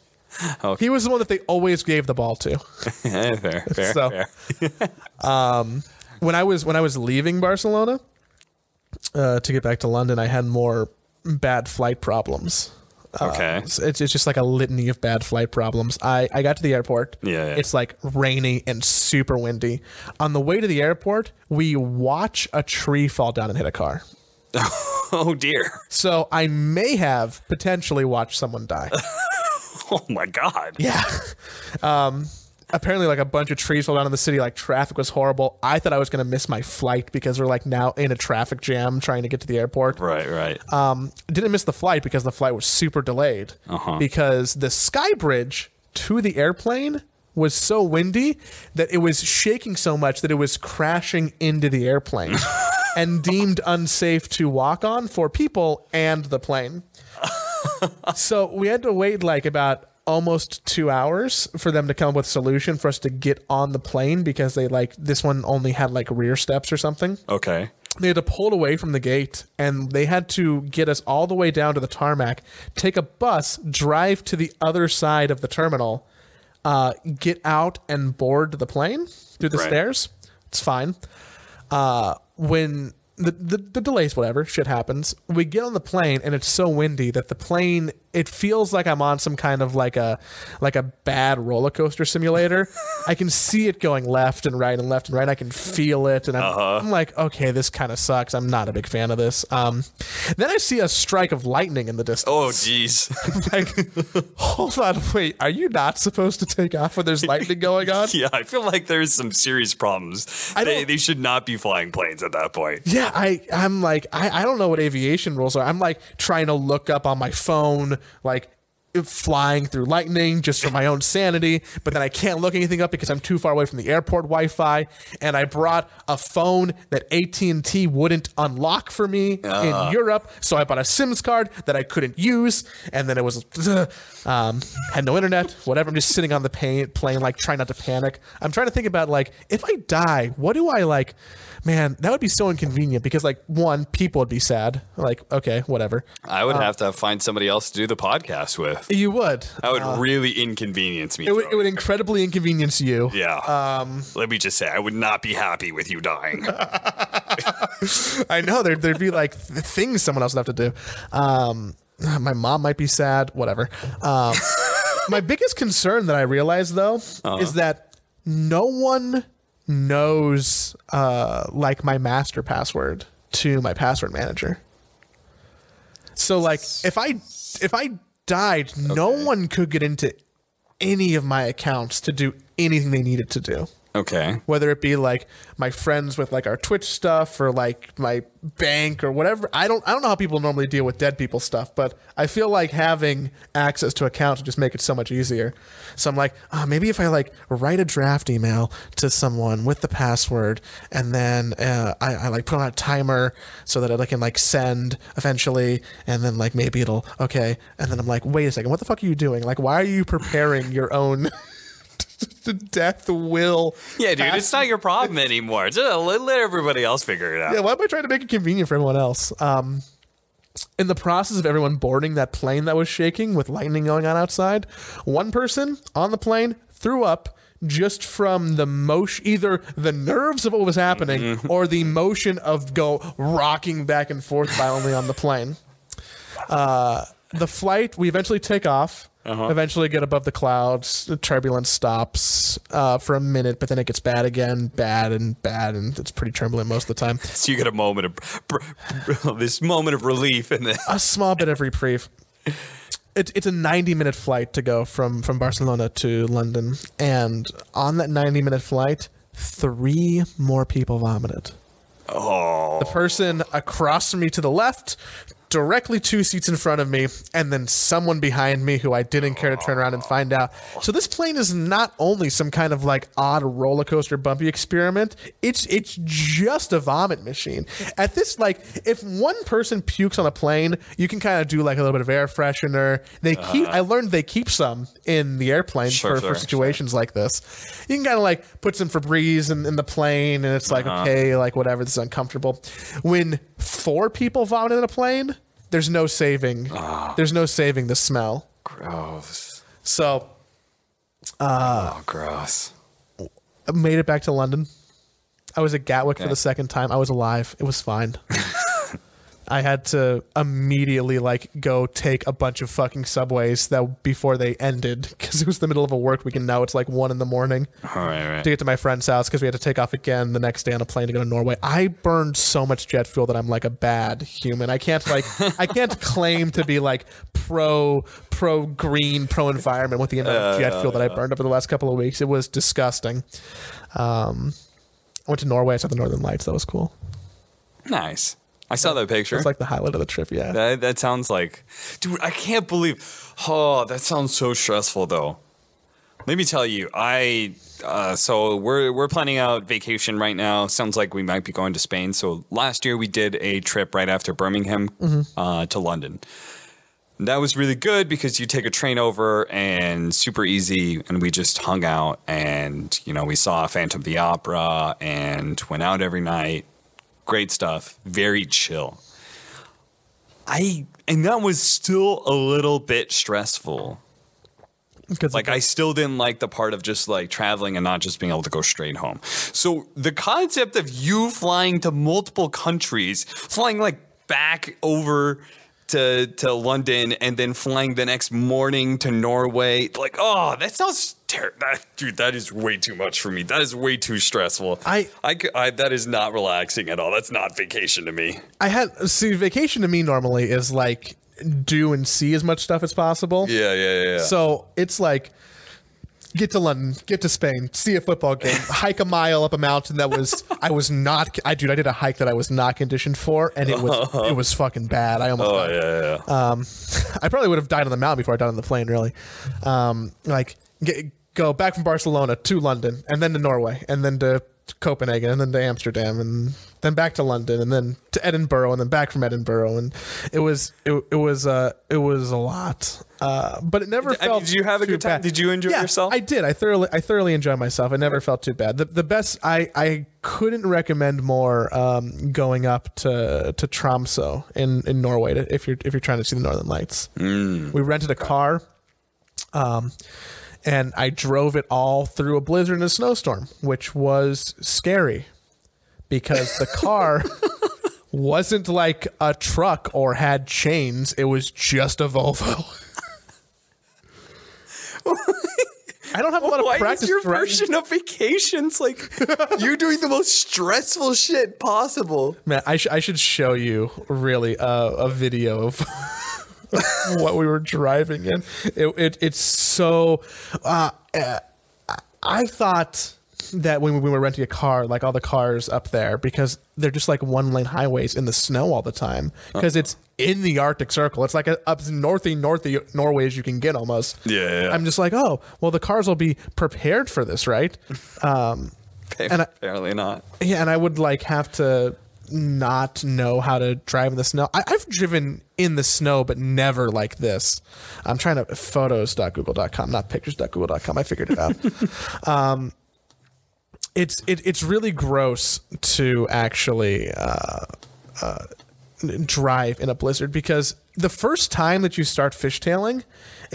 [SPEAKER 2] Okay.
[SPEAKER 1] He was the one that they always gave the ball to. <laughs>
[SPEAKER 2] fair, <laughs> fair,
[SPEAKER 1] So-
[SPEAKER 2] fair. <laughs>
[SPEAKER 1] when I was when I was leaving Barcelona uh, to get back to London, I had more bad flight problems.
[SPEAKER 2] Okay.
[SPEAKER 1] It's, it's just like a litany of bad flight problems. I, I got to the airport.
[SPEAKER 2] Yeah, yeah.
[SPEAKER 1] It's like rainy and super windy. On the way to the airport, we watch a tree fall down and hit a car. <laughs>
[SPEAKER 2] oh dear.
[SPEAKER 1] So I may have potentially watched someone die. <laughs>
[SPEAKER 2] Oh my god.
[SPEAKER 1] yeah. Um, apparently, like a bunch of trees fell down in the city. Like traffic was horrible. I thought I was going to miss my flight because we're like now in a traffic jam trying to get to the airport.
[SPEAKER 2] Right, right.
[SPEAKER 1] um, didn't miss the flight because the flight was super delayed
[SPEAKER 2] Uh-huh.
[SPEAKER 1] because the sky bridge to the airplane was so windy that it was shaking so much that it was crashing into the airplane <laughs> and deemed unsafe to walk on for people and the plane. so we had to wait like about almost two hours for them to come up with a solution for us to get on the plane because they like this one only had like rear steps or something
[SPEAKER 2] okay.
[SPEAKER 1] they had to pull away from the gate and they had to get us all the way down to the tarmac, take a bus, drive to the other side of the terminal, uh, get out and board the plane through the
[SPEAKER 2] Right.
[SPEAKER 1] stairs. It's fine. Uh, when the, the the delays, whatever, shit happens. We get on the plane and it's so windy that the plane it feels like I'm on some kind of like a like a bad roller coaster simulator. I can see it going left and right and left and right. I can feel it, and I'm, I'm like, okay, this kind of sucks. I'm not a big fan of this. Um, then I see a strike of lightning in the distance.
[SPEAKER 2] Oh, <laughs> jeez.
[SPEAKER 1] like, hold on, wait, are you not supposed to take off when there's lightning going on? <laughs>
[SPEAKER 2] yeah, I feel like there's some serious problems. They, they should not be flying planes at that point.
[SPEAKER 1] Yeah, I I'm like I, I don't know what aviation rules are. I'm like trying to look up on my phone like flying through lightning just for my own sanity, but then I can't look anything up because I'm too far away from the airport Wi-Fi and I brought a phone that AT&T wouldn't unlock for me in Europe, so I bought a SIMS card that I couldn't use and then it was <laughs> um had no internet, whatever. I'm just sitting on the plane plane like trying not to panic. I'm trying to think about like if I die, what do I like Man, that would be so inconvenient because, like, one, people would be sad. Like, okay, whatever.
[SPEAKER 2] I would have to find somebody else to do the podcast with.
[SPEAKER 1] You would.
[SPEAKER 2] That would really inconvenience me.
[SPEAKER 1] Uh, It would, it would incredibly inconvenience you.
[SPEAKER 2] yeah. Um, Let me just say, I would not be happy with you dying. <laughs>
[SPEAKER 1] I know there'd, there'd be like th- things someone else would have to do. Um, my mom might be sad. Whatever. Um, <laughs> my biggest concern that I realize though is that no one knows uh, like my master password to my password manager. So like if I if I died, no one could get into any of my accounts to do anything they needed to do
[SPEAKER 2] okay.
[SPEAKER 1] whether it be like my friends with like our Twitch stuff or like my bank or whatever. I don't I don't know how people normally deal with dead people stuff, but I feel like having access to accounts would just make it so much easier. So I'm like, oh, maybe if I like write a draft email to someone with the password and then uh, I, I like put on a timer so that I can like send eventually and then like maybe it'll okay and then I'm like, wait a second, what the fuck are you doing? Like, why are you preparing your own? <laughs> death will
[SPEAKER 2] Yeah, dude, it's not your problem anymore. Just let, let everybody else figure it out.
[SPEAKER 1] yeah, why am I trying to make it convenient for everyone else? Um, in the process of everyone boarding that plane that was shaking with lightning going on outside, one person on the plane threw up just from the motion, either the nerves of what was happening or the motion of go rocking back and forth violently on the plane. Uh, the flight, we eventually take off. Eventually get above the clouds. The turbulence stops uh, for a minute, but then it gets bad again, bad and bad, and it's pretty turbulent most of the time. <laughs>
[SPEAKER 2] So you get a moment of br- br- <laughs> this moment of relief, and then
[SPEAKER 1] a small bit of reprieve. It, it's a 90 minute flight to go from, from Barcelona to London. And on that 90 minute flight, three more people vomited.
[SPEAKER 2] oh,
[SPEAKER 1] The person across from me to the left, directly two seats in front of me, and then someone behind me who I didn't care to turn around and find out. So this plane is not only some kind of like odd roller coaster bumpy experiment. It's it's just a vomit machine. At this, like, if one person pukes on a plane, you can kind of do like a little bit of air freshener. They uh-huh. keep. I learned they keep some in the airplane
[SPEAKER 2] Sure,
[SPEAKER 1] for,
[SPEAKER 2] sure,
[SPEAKER 1] for situations like this. You can kind of like put some Febreze in, in the plane, and it's like uh-huh. okay, like whatever. This is uncomfortable. When four people vomit in a plane, there's no saving. Ah. There's no saving the smell.
[SPEAKER 2] gross.
[SPEAKER 1] So
[SPEAKER 2] oh, gross.
[SPEAKER 1] I made it back to London. I was at Gatwick for the second time. I was alive. It was fine. <laughs> I had to immediately like go take a bunch of fucking subways that before they ended because it was the middle of a work week and now it's like one in the morning
[SPEAKER 2] All right, right.
[SPEAKER 1] to get to my friend's house because we had to take off again the next day on a plane to go to Norway. I burned so much jet fuel that I'm like a bad human. I can't like <laughs> I can't claim to be like pro pro green pro environment with the amount of jet fuel that I burned over the last couple of weeks. It was disgusting. Um, I went to Norway. I saw the Northern Lights. That was cool.
[SPEAKER 2] Nice. I saw that picture.
[SPEAKER 1] It's like the highlight of the trip. Yeah.
[SPEAKER 2] That that sounds like, dude. I can't believe. Oh, that sounds so stressful, though. Let me tell you, I uh, so we're we're planning out vacation right now. Sounds like we might be going to Spain. So last year we did a trip right after Birmingham uh, to London. And that was really good because you take a train over and super easy, and we just hung out and you know we saw Phantom of the Opera and went out every night. Great stuff, very chill. I and that was still a little bit stressful.
[SPEAKER 1] Because
[SPEAKER 2] Like I still didn't like the part of just like traveling and not just being able to go straight home. So the concept of you flying to multiple countries, flying like back over to to London and then flying the next morning to Norway, like oh, that sounds terrible. Dude, that is way too much for me. That is way too stressful.
[SPEAKER 1] I
[SPEAKER 2] I that is not relaxing at all. That's not vacation to me.
[SPEAKER 1] I had see vacation to me normally is like do and see as much stuff as possible.
[SPEAKER 2] Yeah, yeah, yeah.
[SPEAKER 1] So it's like get to London, get to Spain, see a football game, <laughs> hike a mile up a mountain that was I was not I dude I did a hike that I was not conditioned for and it was it was fucking bad. I almost
[SPEAKER 2] oh
[SPEAKER 1] died.
[SPEAKER 2] yeah, yeah, yeah.
[SPEAKER 1] Um, <laughs> I probably would have died on the mountain before I died on the plane. Really, um, like get, go back from Barcelona to London, and then to Norway, and then to Copenhagen, and then to Amsterdam, and then back to London, and then to Edinburgh, and then back from Edinburgh, and it was it, it was uh it was a lot, uh, but it never
[SPEAKER 2] I mean,
[SPEAKER 1] felt.
[SPEAKER 2] did you have a good time?
[SPEAKER 1] bad.
[SPEAKER 2] Did you enjoy
[SPEAKER 1] Yeah,
[SPEAKER 2] yourself?
[SPEAKER 1] I did. I thoroughly I thoroughly enjoyed myself. I never felt too bad. The the best I I couldn't recommend more um, going up to to Tromsø in in Norway to, if you're if you're trying to see the Northern Lights.
[SPEAKER 2] Mm.
[SPEAKER 1] We rented a car, um, and I drove it all through a blizzard and a snowstorm, which was scary because the car. <laughs> Wasn't like a truck or had chains. It was just a Volvo. I don't have a lot of
[SPEAKER 2] Why
[SPEAKER 1] practice
[SPEAKER 2] is your
[SPEAKER 1] driving-
[SPEAKER 2] version of vacations like you're doing the most stressful shit possible?
[SPEAKER 1] Man, I, sh- I should show you really uh, a video of <laughs> what we were driving in. It, it it's so. Uh, uh, I thought that when we were renting a car, like all the cars up there, because they're just like one lane highways in the snow all the time, because it's in the Arctic Circle. It's like a, up as northy, northy Norway as you can get almost.
[SPEAKER 2] Yeah, yeah.
[SPEAKER 1] I'm just like, oh, well, the cars will be prepared for this, right? <laughs> Um, And I-
[SPEAKER 2] Apparently not.
[SPEAKER 1] yeah, and I would like have to not know how to drive in the snow. I, I've driven in the snow, but never like this. I'm trying to photos.google.com, not pictures.google.com. I figured it out. <laughs> um, it's it, it's really gross to actually uh, uh, drive in a blizzard because the first time that you start fishtailing,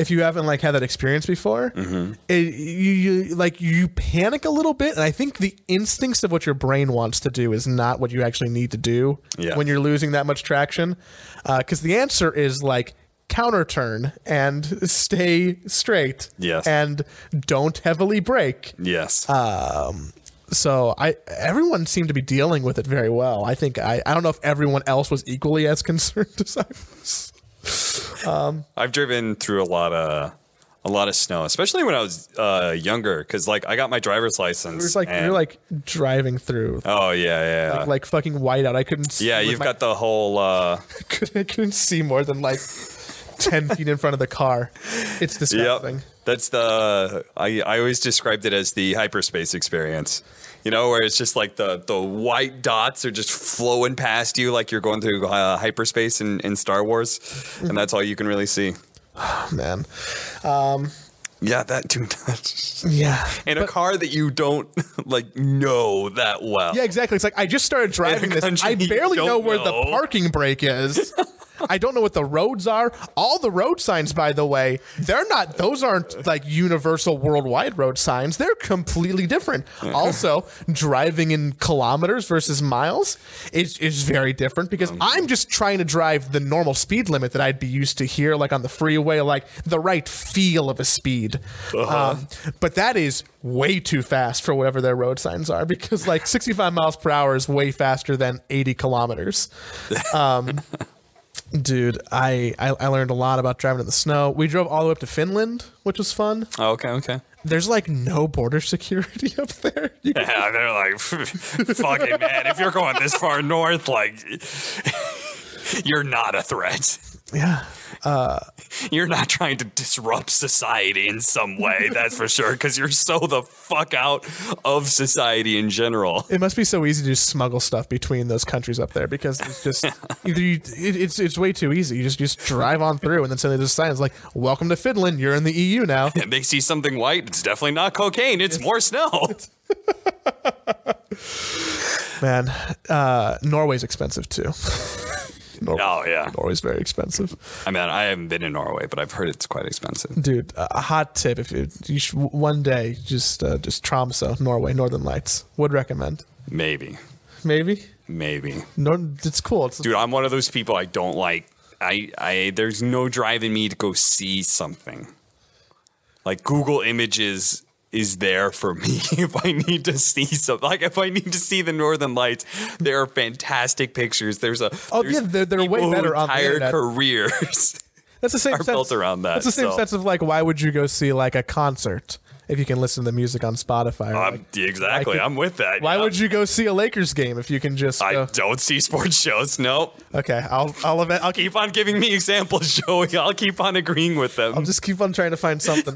[SPEAKER 1] if you haven't like had that experience before, it, you, you like you panic a little bit, and I think the instincts of what your brain wants to do is not what you actually need to do
[SPEAKER 2] Yeah.
[SPEAKER 1] when you're losing that much traction, because the answer is like counter turn and stay straight,
[SPEAKER 2] Yes.
[SPEAKER 1] and don't heavily brake.
[SPEAKER 2] Yes.
[SPEAKER 1] Um, So I everyone seemed to be dealing with it very well. I think I, I don't know if everyone else was equally as <laughs> concerned as I was.
[SPEAKER 2] I've driven through a lot of a lot of snow, especially when I was uh, younger, because like I got my driver's license.
[SPEAKER 1] It was like
[SPEAKER 2] and-
[SPEAKER 1] you're like driving through
[SPEAKER 2] oh yeah, yeah,
[SPEAKER 1] like fucking whiteout. I couldn't. See
[SPEAKER 2] yeah. You've
[SPEAKER 1] my-
[SPEAKER 2] got the whole. Uh, <laughs>
[SPEAKER 1] couldn't, I couldn't see more than like ten feet in front of the car. It's disgusting.
[SPEAKER 2] Yep. That's the I, I always described it as the hyperspace experience. You know, where it's just like the the white dots are just flowing past you like you're going through uh, hyperspace in, in Star Wars, and that's all you can really see.
[SPEAKER 1] Man,
[SPEAKER 2] Yeah, that dude. that's-
[SPEAKER 1] yeah.
[SPEAKER 2] In a car that you don't <laughs> like know that well.
[SPEAKER 1] Yeah, exactly. It's like I just started driving this. I barely
[SPEAKER 2] don't
[SPEAKER 1] know where the parking brake is. <laughs> I don't know what the roads are. All the road signs, by the way, they're not. Those aren't like universal worldwide road signs. They're completely different. Also, driving in kilometers versus miles is is very different because I'm just trying to drive the normal speed limit that I'd be used to here, like on the freeway, like the right feel of a speed. Um, but that is way too fast for whatever their road signs are because like 65 miles per hour is way faster than 80 kilometers. Um, dude, I, I I learned a lot about driving in the snow. We drove all the way up to Finland, which was fun.
[SPEAKER 2] Oh, okay, okay.
[SPEAKER 1] There's like no border <laughs> security up there. <laughs> You-
[SPEAKER 2] Yeah, they're like, <laughs> fucking man, if you're going this far north, like, you're not a threat.
[SPEAKER 1] Yeah. <laughs>
[SPEAKER 2] You're not trying to disrupt society in some way, <laughs> that's for sure, because you're so the fuck out of society in general.
[SPEAKER 1] It must be so easy to just smuggle stuff between those countries up there because it's just <laughs> either you, it, it's it's way too easy. You just just drive on through and then suddenly there's signs like "Welcome to Finland. You're in the EU now."
[SPEAKER 2] And they see something white, it's definitely not cocaine, it's more snow.
[SPEAKER 1] Man, uh, Norway's expensive too.
[SPEAKER 2] Oh yeah.
[SPEAKER 1] Norway's very expensive,
[SPEAKER 2] I mean, I haven't been in Norway, but I've heard it's quite expensive.
[SPEAKER 1] dude. A hot tip: if you, you should, one day, just uh, just Tromsø, Norway, Northern Lights. Would recommend.
[SPEAKER 2] Maybe,
[SPEAKER 1] Maybe.
[SPEAKER 2] maybe.
[SPEAKER 1] No, it's cool. It's,
[SPEAKER 2] Dude, I'm one of those people I don't like. I, I, there's no driving me to go see something. Like Google Images is there for me <laughs> if I need to see something. Like if I need to see the Northern Lights, there are fantastic pictures. There's a
[SPEAKER 1] Oh,
[SPEAKER 2] there's
[SPEAKER 1] yeah, they're- they're way better on the
[SPEAKER 2] entire
[SPEAKER 1] internet.
[SPEAKER 2] careers. <laughs>
[SPEAKER 1] That's the same
[SPEAKER 2] are
[SPEAKER 1] sense.
[SPEAKER 2] built around that,
[SPEAKER 1] That's the same
[SPEAKER 2] so.
[SPEAKER 1] sense of like, why would you go see like a concert if you can listen to the music on Spotify?
[SPEAKER 2] Um,
[SPEAKER 1] like,
[SPEAKER 2] exactly,
[SPEAKER 1] like-
[SPEAKER 2] I'm with that.
[SPEAKER 1] why
[SPEAKER 2] yeah.
[SPEAKER 1] would you go see a Lakers game if you can just?
[SPEAKER 2] I
[SPEAKER 1] go,
[SPEAKER 2] don't see sports shows. Nope.
[SPEAKER 1] okay, I'll I'll, event, I'll keep
[SPEAKER 2] Keep on giving me examples, <laughs> Joey. I'll keep on agreeing with them.
[SPEAKER 1] I'll just keep on trying to find something.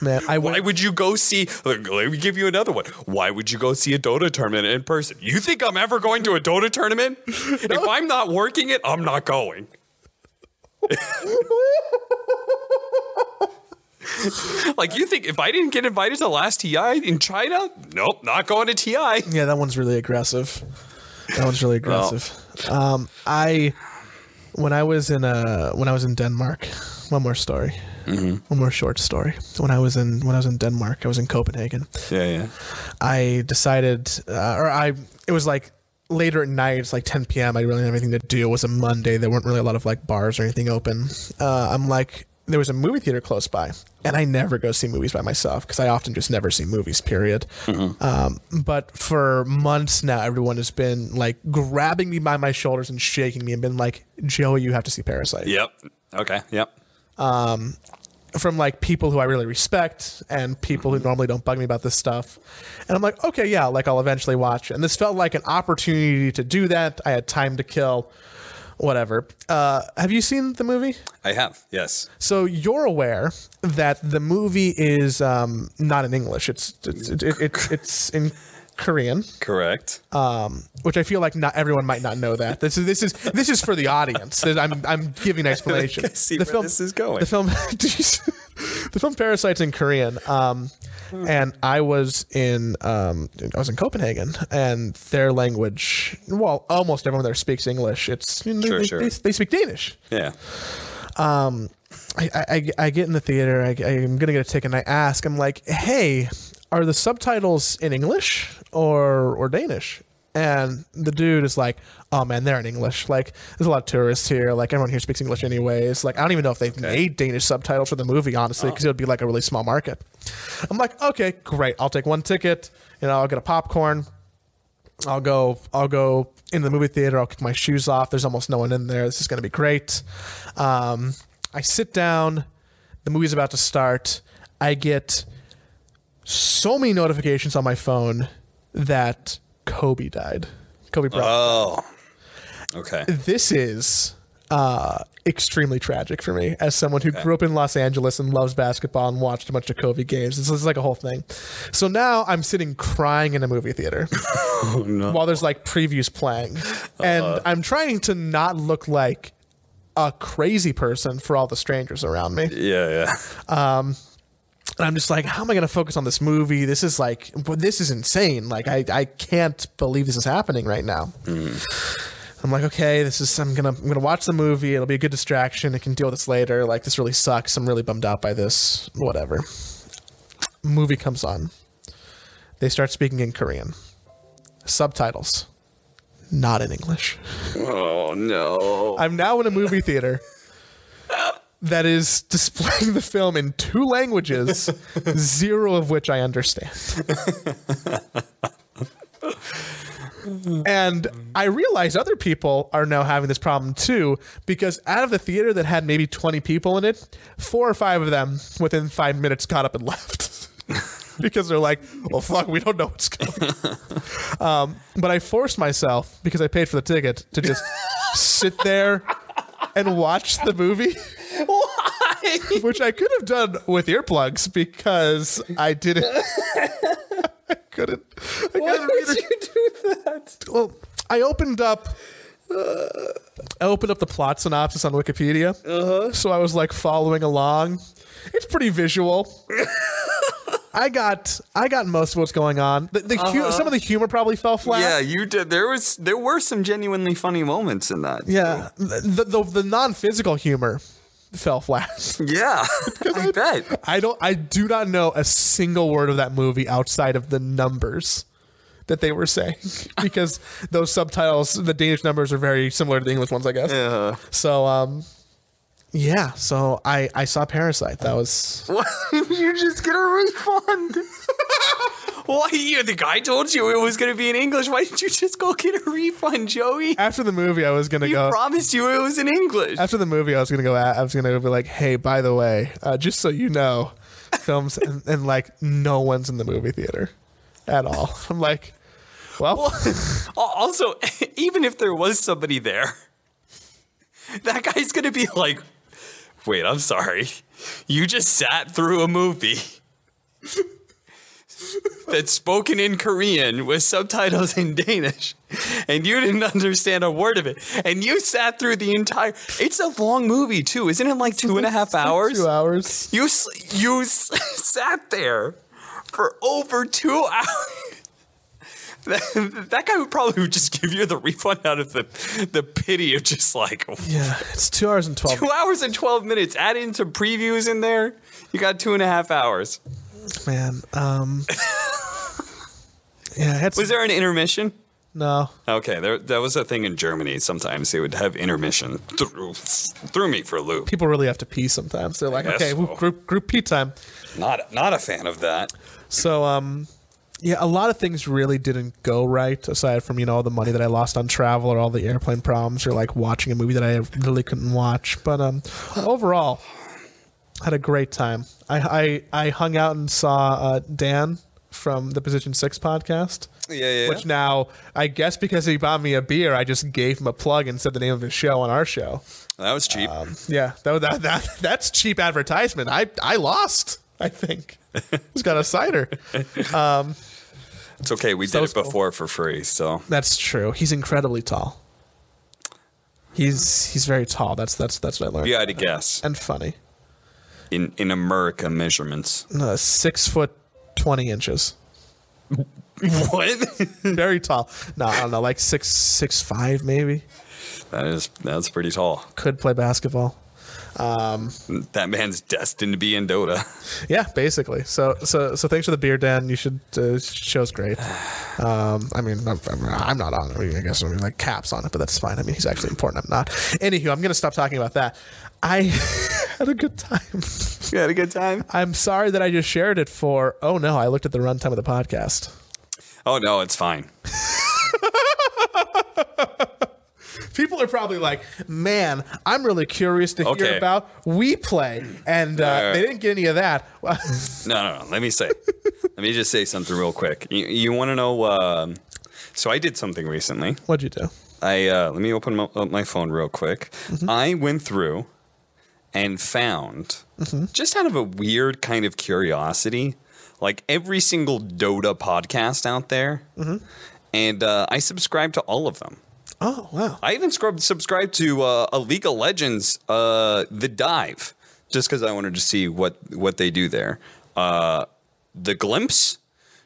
[SPEAKER 1] Man, I
[SPEAKER 2] Why would you go see? Let me give you another one. Why would you go see a Dota tournament in person? You think I'm ever going to a Dota tournament? <laughs> If I'm not working it, I'm not going. <laughs> like you think if I didn't get invited to the last TI in China, nope, not going to TI.
[SPEAKER 1] Yeah, that one's really aggressive. That one's really <laughs> aggressive. Um, I when I was in uh when I was in Denmark. One more story.
[SPEAKER 2] Mm-hmm.
[SPEAKER 1] One more short story. When I was in when I was in Denmark, I was in Copenhagen.
[SPEAKER 2] Yeah, yeah.
[SPEAKER 1] I decided, uh, or I, it was like later at night. It's like 10 p.m. I didn't really have anything to do. It was a Monday. There weren't really a lot of like bars or anything open. Uh, I'm like, there was a movie theater close by, and I never go see movies by myself because I often just never see movies. Period. Um, but for months now, everyone has been like grabbing me by my shoulders and shaking me and been like, "Joey, you have to see Parasite."
[SPEAKER 2] Yep. Okay. Yep.
[SPEAKER 1] From like people who I really respect and people who normally don't bug me about this stuff. And I'm like, okay, yeah, like I'll eventually watch. And this felt like an opportunity to do that. I had time to kill, whatever. Uh, have you seen the movie?
[SPEAKER 2] I have. Yes.
[SPEAKER 1] So you're aware that the movie is um, not in English. It's it's it, it, it, it's in Korean,
[SPEAKER 2] Correct.
[SPEAKER 1] um, which I feel like not everyone might not know that. This is this is this is for the audience. I'm I'm giving <laughs> an explanation.
[SPEAKER 2] See
[SPEAKER 1] the
[SPEAKER 2] where
[SPEAKER 1] film,
[SPEAKER 2] this is going.
[SPEAKER 1] The film, <laughs> did you see- the film Parasite's in Korean. Um, and I was in um, I was in Copenhagen, and their language. Well, almost everyone there speaks English. It's they,
[SPEAKER 2] Sure,
[SPEAKER 1] they-
[SPEAKER 2] sure.
[SPEAKER 1] They, they speak Danish.
[SPEAKER 2] yeah.
[SPEAKER 1] Um, I, I, I get in the theater. I, I'm gonna get a ticket, and I ask. I'm like, "Hey, are the subtitles in English or or Danish?" And the dude is like, "Oh man, they're in English. Like, there's a lot of tourists here. Like, everyone here speaks English anyways. Like, I don't even know if they've made Danish subtitles for the movie, honestly, because it would be like a really small market." I'm like, "Okay, great. I'll take one ticket. You know, I'll get a popcorn." I'll go. I'll go in the movie theater. I'll kick my shoes off. There's almost no one in there. This is going to be great. Um, I sit down. The movie's about to start. I get so many notifications on my phone that Kobe died. Kobe Bryant.
[SPEAKER 2] Oh. Okay.
[SPEAKER 1] this is uh, extremely tragic for me as someone who grew up in Los Angeles and loves basketball and watched a bunch of Kobe games. This is like a whole thing. So now I'm sitting crying in a movie theater <laughs> while there's like previews playing, and I'm trying to not look like a crazy person for all the strangers around me.
[SPEAKER 2] Yeah, yeah.
[SPEAKER 1] And I'm just like, how am I going to focus on this movie? This is like, this is insane. Like, I, I can't believe this is happening right now. Mm. I'm like, okay, this is. I'm gonna, I'm gonna watch the movie. It'll be a good distraction. I can deal with this later. Like, this really sucks. I'm really bummed out by this. Whatever. Movie comes on. They start speaking in Korean. Subtitles, not in English.
[SPEAKER 2] Oh no.
[SPEAKER 1] I'm now in a movie theater <laughs> that is displaying the film in two languages, <laughs> zero of which I understand. and I realize other people are now having this problem too, because out of the theater that had maybe 20 people in it, four or five of them within five minutes got up and left. <laughs> because they're like, well, fuck, we don't know what's going on. Um, but I forced myself, because I paid for the ticket, to just <laughs> sit there and watch the movie.
[SPEAKER 2] Why? <laughs>
[SPEAKER 1] which I could have done with earplugs because I didn't. <laughs> I couldn't. I
[SPEAKER 2] Why
[SPEAKER 1] read
[SPEAKER 2] would you do that?
[SPEAKER 1] Well, I opened up. I opened up the plot synopsis on Wikipedia, uh-huh. so I was like following along. It's pretty visual. <laughs> I got I got most of what's going on. The, the hu- some of the humor probably fell flat.
[SPEAKER 2] Uh-huh. Yeah, you did. There was there were some genuinely funny moments in that.
[SPEAKER 1] Yeah, the the, the non physical humor fell flat. <laughs>
[SPEAKER 2] Yeah, I bet.
[SPEAKER 1] I don't. I do not know a single word of that movie outside of the numbers that they were saying <laughs> because those subtitles, the Danish numbers, are very similar to the English ones, I guess.
[SPEAKER 2] Yeah.
[SPEAKER 1] So, um, yeah. So I I saw Parasite. That was
[SPEAKER 2] Why didn't you just get a refund? <laughs> Why you? The guy told you it was going to be in English. Why didn't you just go get a refund, Joey?
[SPEAKER 1] after the movie. I was gonna
[SPEAKER 2] He
[SPEAKER 1] go.
[SPEAKER 2] promised you it was in English.
[SPEAKER 1] after the movie, I was gonna go. At, I was gonna be like, "Hey, by the way, uh, just so you know, films and, and like no one's in the movie theater at all." <laughs> I'm like, "Well, <laughs>
[SPEAKER 2] Al- Also, even if there was somebody there, that guy's going to be like, wait, I'm sorry. You just sat through a movie that's spoken in Korean with subtitles in Danish, and you didn't understand a word of it. And you sat through the entire. It's a long movie, too. Isn't it like two and a half hours?
[SPEAKER 1] two hours."
[SPEAKER 2] You you <laughs> sat there for over two hours. That, <laughs> that guy would probably just give you the refund out of the the pity of just like
[SPEAKER 1] Yeah, it's two hours and twelve. <laughs>
[SPEAKER 2] two hours and twelve minutes. Add in some previews in there. You got two and a half hours.
[SPEAKER 1] Man, um, yeah, it's
[SPEAKER 2] Was there an intermission?
[SPEAKER 1] no.
[SPEAKER 2] Okay, there that was a thing in Germany. Sometimes they would have intermission. Threw, threw me for a loop.
[SPEAKER 1] People really have to pee sometimes. They're like, okay,
[SPEAKER 2] so.
[SPEAKER 1] group group pee time.
[SPEAKER 2] Not not a fan of that.
[SPEAKER 1] So, um, yeah, a lot of things really didn't go right. Aside from you know all the money that I lost on travel or all the airplane problems or like watching a movie that I really couldn't watch. But um, overall, had a great time. I I, I hung out and saw uh, Dan from the Position Six podcast.
[SPEAKER 2] Yeah, yeah.
[SPEAKER 1] Which now, I guess because he bought me a beer, I just gave him a plug and said the name of his show on our show.
[SPEAKER 2] that was cheap.
[SPEAKER 1] Yeah, that, that, that that's cheap advertisement. I I lost. I think <laughs> he's got a cider.
[SPEAKER 2] It's okay. We did it before for free. So
[SPEAKER 1] That's true. He's incredibly tall. He's he's very tall. That's that's that's what I learned.
[SPEAKER 2] had to guess
[SPEAKER 1] And funny.
[SPEAKER 2] in in America measurements.
[SPEAKER 1] Uh, six foot twenty inches. <laughs>
[SPEAKER 2] what?
[SPEAKER 1] Very tall. No, I don't know, like six six five maybe.
[SPEAKER 2] that is that's pretty tall.
[SPEAKER 1] Could play basketball.
[SPEAKER 2] That man's destined to be in Dota.
[SPEAKER 1] Yeah, basically. So so so thanks for the beer, Dan. You should uh, show's great. Um, I mean, I'm, I'm- not on. it. I, mean, I guess I'm like caps on it, but that's fine. I mean, he's actually important. I'm not. Anywho, I'm gonna stop talking about that. I <laughs> had a good time.
[SPEAKER 2] You had a good time?
[SPEAKER 1] I'm sorry that I just shared it for. Oh no, I looked at the runtime of the podcast.
[SPEAKER 2] Oh no, it's fine. <laughs> <laughs>
[SPEAKER 1] People are probably like, "Man, I'm really curious to hear about WePlay," and uh,
[SPEAKER 2] Uh,
[SPEAKER 1] they didn't get any of that. <laughs>
[SPEAKER 2] No, no, no. Let me say. <laughs> let me just say something real quick. You, you want to know? Um, so I did something recently.
[SPEAKER 1] What'd you do?
[SPEAKER 2] I uh, let me open my, up my phone real quick. I went through and found just out of a weird kind of curiosity, like every single Dota podcast out there, and uh, I subscribe to all of them.
[SPEAKER 1] Oh wow!
[SPEAKER 2] I even scrubbed, subscribed to uh, a League of Legends, uh, The Dive, just because I wanted to see what what they do there. Uh, the Glimpse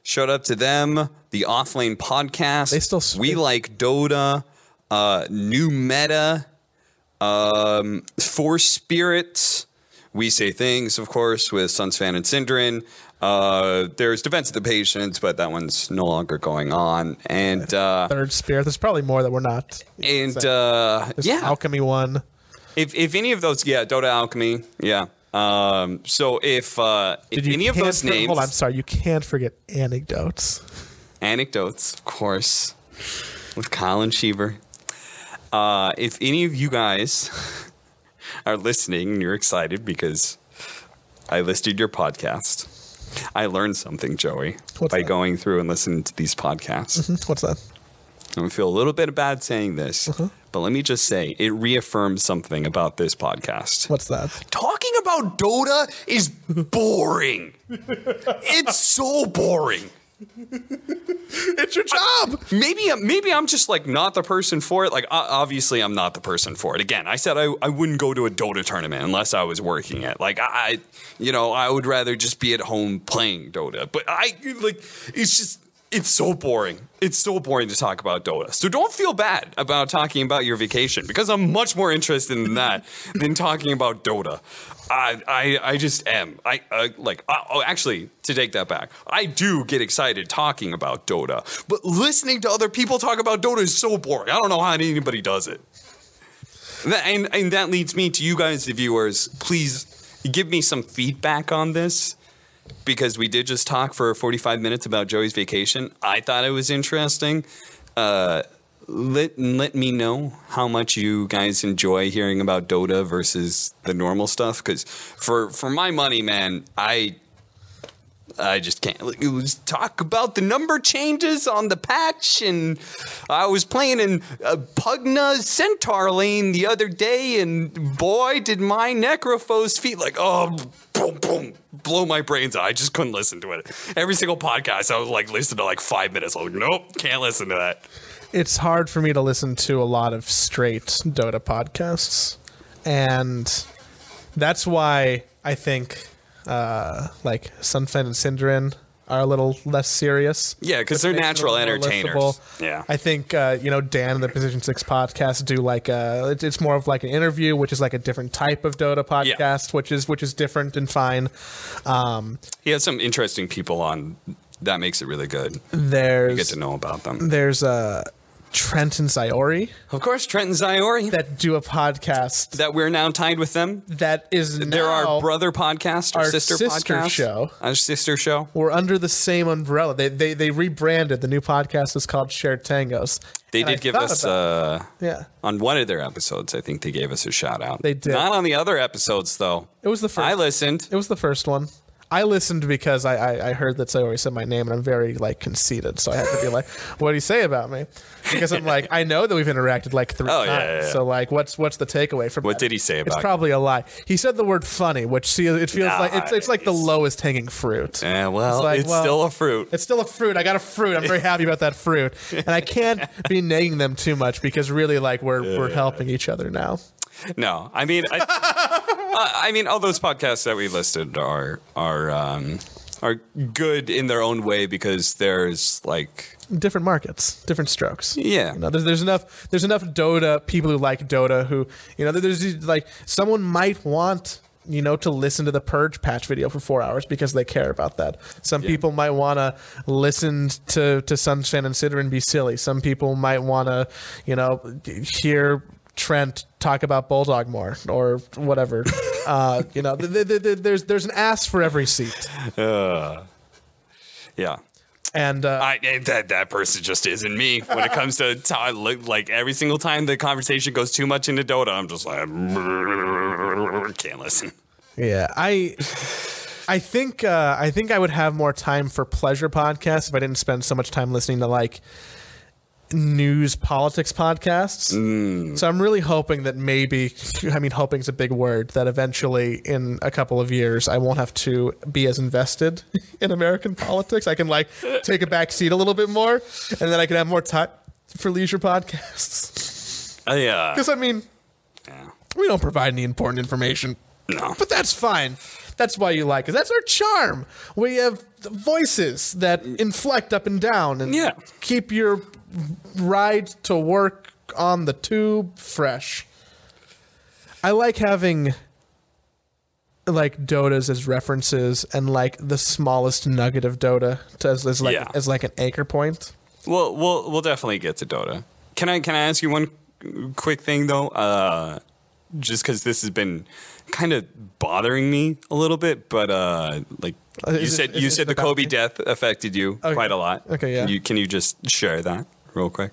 [SPEAKER 2] showed up to them. The Offlane podcast.
[SPEAKER 1] They still-
[SPEAKER 2] we like Dota. Uh, new meta. Um, Force Spirits. We say things, of course, with SUNSfan and Syndereen. Uh, there's Defense of the Patients, but that one's no longer going on. And uh,
[SPEAKER 1] Third Spirit. There's probably more that we're not.
[SPEAKER 2] and uh, yeah,
[SPEAKER 1] Alchemy one.
[SPEAKER 2] if if any of those, yeah, Dota Alchemy, yeah. Um, so if uh, if any of those
[SPEAKER 1] for-
[SPEAKER 2] names,
[SPEAKER 1] Hold on, I'm sorry. You can't forget anecdotes.
[SPEAKER 2] anecdotes, of course, with Colin Sheever. Uh, if any of you guys <laughs> are listening and you're excited because I listed your podcast, I learned something, Joey,
[SPEAKER 1] What's
[SPEAKER 2] by
[SPEAKER 1] that?
[SPEAKER 2] going through and listening to these podcasts.
[SPEAKER 1] Hmm, What's that?
[SPEAKER 2] I'm feel a little bit bad saying this,
[SPEAKER 1] Uh-huh.
[SPEAKER 2] but let me just say it reaffirms something about this podcast.
[SPEAKER 1] What's that?
[SPEAKER 2] Talking about Dota is boring. <laughs> it's so boring. <laughs>
[SPEAKER 1] it's your job.
[SPEAKER 2] maybe uh, maybe I'm just like not the person for it. Like obviously I'm not the person for it. Again, I said I, I wouldn't go to a Dota tournament unless I was working it. Like I you know, I would rather just be at home playing Dota. But I like it's just it's so boring. It's so boring to talk about Dota. So don't feel bad about talking about your vacation because I'm much more interested in that <laughs> than talking about Dota. I, I, I just am. I uh, like. Uh, oh, actually, to take that back, I do get excited talking about Dota, but listening to other people talk about Dota is so boring. I don't know how anybody does it. And, and that leads me to you guys, the viewers. Please give me some feedback on this because we did just talk for 45 minutes about Joey's vacation. I thought it was interesting. Uh, let let me know how much you guys enjoy hearing about Dota versus the normal stuff. Because for for my money, man, I I just can't. It was talk about the number changes on the patch, and I was playing in uh, Pugna Centaur lane the other day, and boy, did my Necrophos feet like oh, boom, boom, blow my brains out. I just couldn't listen to it. Every single podcast, I was like, listen to like five minutes. Like, nope, can't listen to that.
[SPEAKER 1] It's hard for me to listen to a lot of straight Dota podcasts, and that's why I think uh, like SUNSfan and Syndereen are a little less serious.
[SPEAKER 2] Yeah, because they're
[SPEAKER 1] a
[SPEAKER 2] natural entertainers.
[SPEAKER 1] listenable.
[SPEAKER 2] Yeah.
[SPEAKER 1] I think uh, you know Dan and the Position Six podcast do like a it's, it's more of like an interview, which is like a different type of Dota podcast, which is which is different and fine. Um,
[SPEAKER 2] He has some interesting people on. That makes it really good.
[SPEAKER 1] there's
[SPEAKER 2] You get to know about them.
[SPEAKER 1] there's uh, Trent and Zyori
[SPEAKER 2] Of course, Trent and Zyori.
[SPEAKER 1] that do a podcast
[SPEAKER 2] that we're now tied with them.
[SPEAKER 1] that is
[SPEAKER 2] They're our brother podcast, our,
[SPEAKER 1] our
[SPEAKER 2] sister,
[SPEAKER 1] sister
[SPEAKER 2] podcast,
[SPEAKER 1] show.
[SPEAKER 2] our sister show.
[SPEAKER 1] We're under the same umbrella. They they they rebranded. The new podcast is called Shared Tangos.
[SPEAKER 2] They
[SPEAKER 1] And I
[SPEAKER 2] did give us uh,
[SPEAKER 1] yeah.
[SPEAKER 2] on one of their episodes. I think they gave us a shout out.
[SPEAKER 1] They did.
[SPEAKER 2] not on the other episodes though.
[SPEAKER 1] It was the first.
[SPEAKER 2] I listened.
[SPEAKER 1] It was the first one. I listened because I, I, I heard that Zyori said my name, and I'm very like conceited. So I had to be like, "What do you say about me?" Because I'm like, I know that we've interacted like three
[SPEAKER 2] Oh,
[SPEAKER 1] times.
[SPEAKER 2] yeah, yeah, yeah.
[SPEAKER 1] So like, what's what's the takeaway from?
[SPEAKER 2] What
[SPEAKER 1] that?
[SPEAKER 2] did he say
[SPEAKER 1] It's
[SPEAKER 2] about you?
[SPEAKER 1] probably a lie. He said the word funny, which see, it feels like it's it's like the lowest hanging fruit.
[SPEAKER 2] Yeah, well,
[SPEAKER 1] It's like,
[SPEAKER 2] it's
[SPEAKER 1] well,
[SPEAKER 2] still a fruit.
[SPEAKER 1] It's still a fruit. I got a fruit. I'm very <laughs> happy about that fruit, and I can't be nagging them too much because really, like, we're we're helping each other now.
[SPEAKER 2] No, I mean, <laughs> I, I mean, all those podcasts that we listed are are um, are good in their own way because there's like,
[SPEAKER 1] different markets, different strokes.
[SPEAKER 2] yeah,
[SPEAKER 1] You know, there's, there's enough there's enough Dota people who like Dota who you know there's like someone might want you know to listen to the purge patch video for four hours because they care about that. Some people might want to listen to to Sunshine and Sitter and be silly. Some people might want to you know hear Trent talk about Bulldog more or whatever. <laughs> uh, you know, th- th- th- there's there's an ass for every seat,
[SPEAKER 2] yeah.
[SPEAKER 1] and uh,
[SPEAKER 2] I, that that person just isn't me when it <laughs> comes to like, like every single time the conversation goes too much into Dota, I'm just like <laughs> can't listen.
[SPEAKER 1] Yeah, I I think uh, I think I would have more time for pleasure podcasts if I didn't spend so much time listening to like news politics podcasts. So I'm really hoping that maybe I mean hoping is a big word that eventually in a couple of years I won't have to be as invested <laughs> in American politics. I can like take a back seat a little bit more and then I can have more time for leisure podcasts.
[SPEAKER 2] Uh, yeah,
[SPEAKER 1] Cuz I mean
[SPEAKER 2] yeah.
[SPEAKER 1] we don't provide any important information.
[SPEAKER 2] No.
[SPEAKER 1] But that's fine. That's why you like us. That's our charm. We have voices that inflect up and down and
[SPEAKER 2] Yeah.
[SPEAKER 1] keep your ride to work on the tube fresh. I like having like Dotas as references and like the smallest nugget of Dota to, as, as like
[SPEAKER 2] Yeah.
[SPEAKER 1] as like an anchor point.
[SPEAKER 2] Well, we'll we'll definitely get to Dota. Can I can I ask you one quick thing though? Uh, just because this has been kind of bothering me a little bit, but uh, like
[SPEAKER 1] Uh,
[SPEAKER 2] you
[SPEAKER 1] is it-
[SPEAKER 2] said,
[SPEAKER 1] is
[SPEAKER 2] you said the Kobe death affected you
[SPEAKER 1] Okay.
[SPEAKER 2] quite a lot.
[SPEAKER 1] Okay, yeah.
[SPEAKER 2] Can you, can you just share that real quick?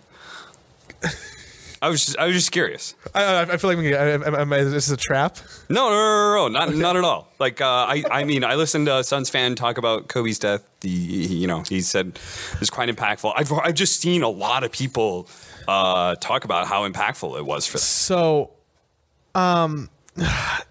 [SPEAKER 2] I was just, I was just curious.
[SPEAKER 1] I, I, feel like we, I, I, I, this is a trap.
[SPEAKER 2] No, no, no, no, no not not at all. Like uh, I, I mean, I listened to SUNSfan talk about Kobe's death. The, you know, he said it was quite impactful. I've I've just seen a lot of people uh, talk about how impactful it was for them.
[SPEAKER 1] So, um, <sighs>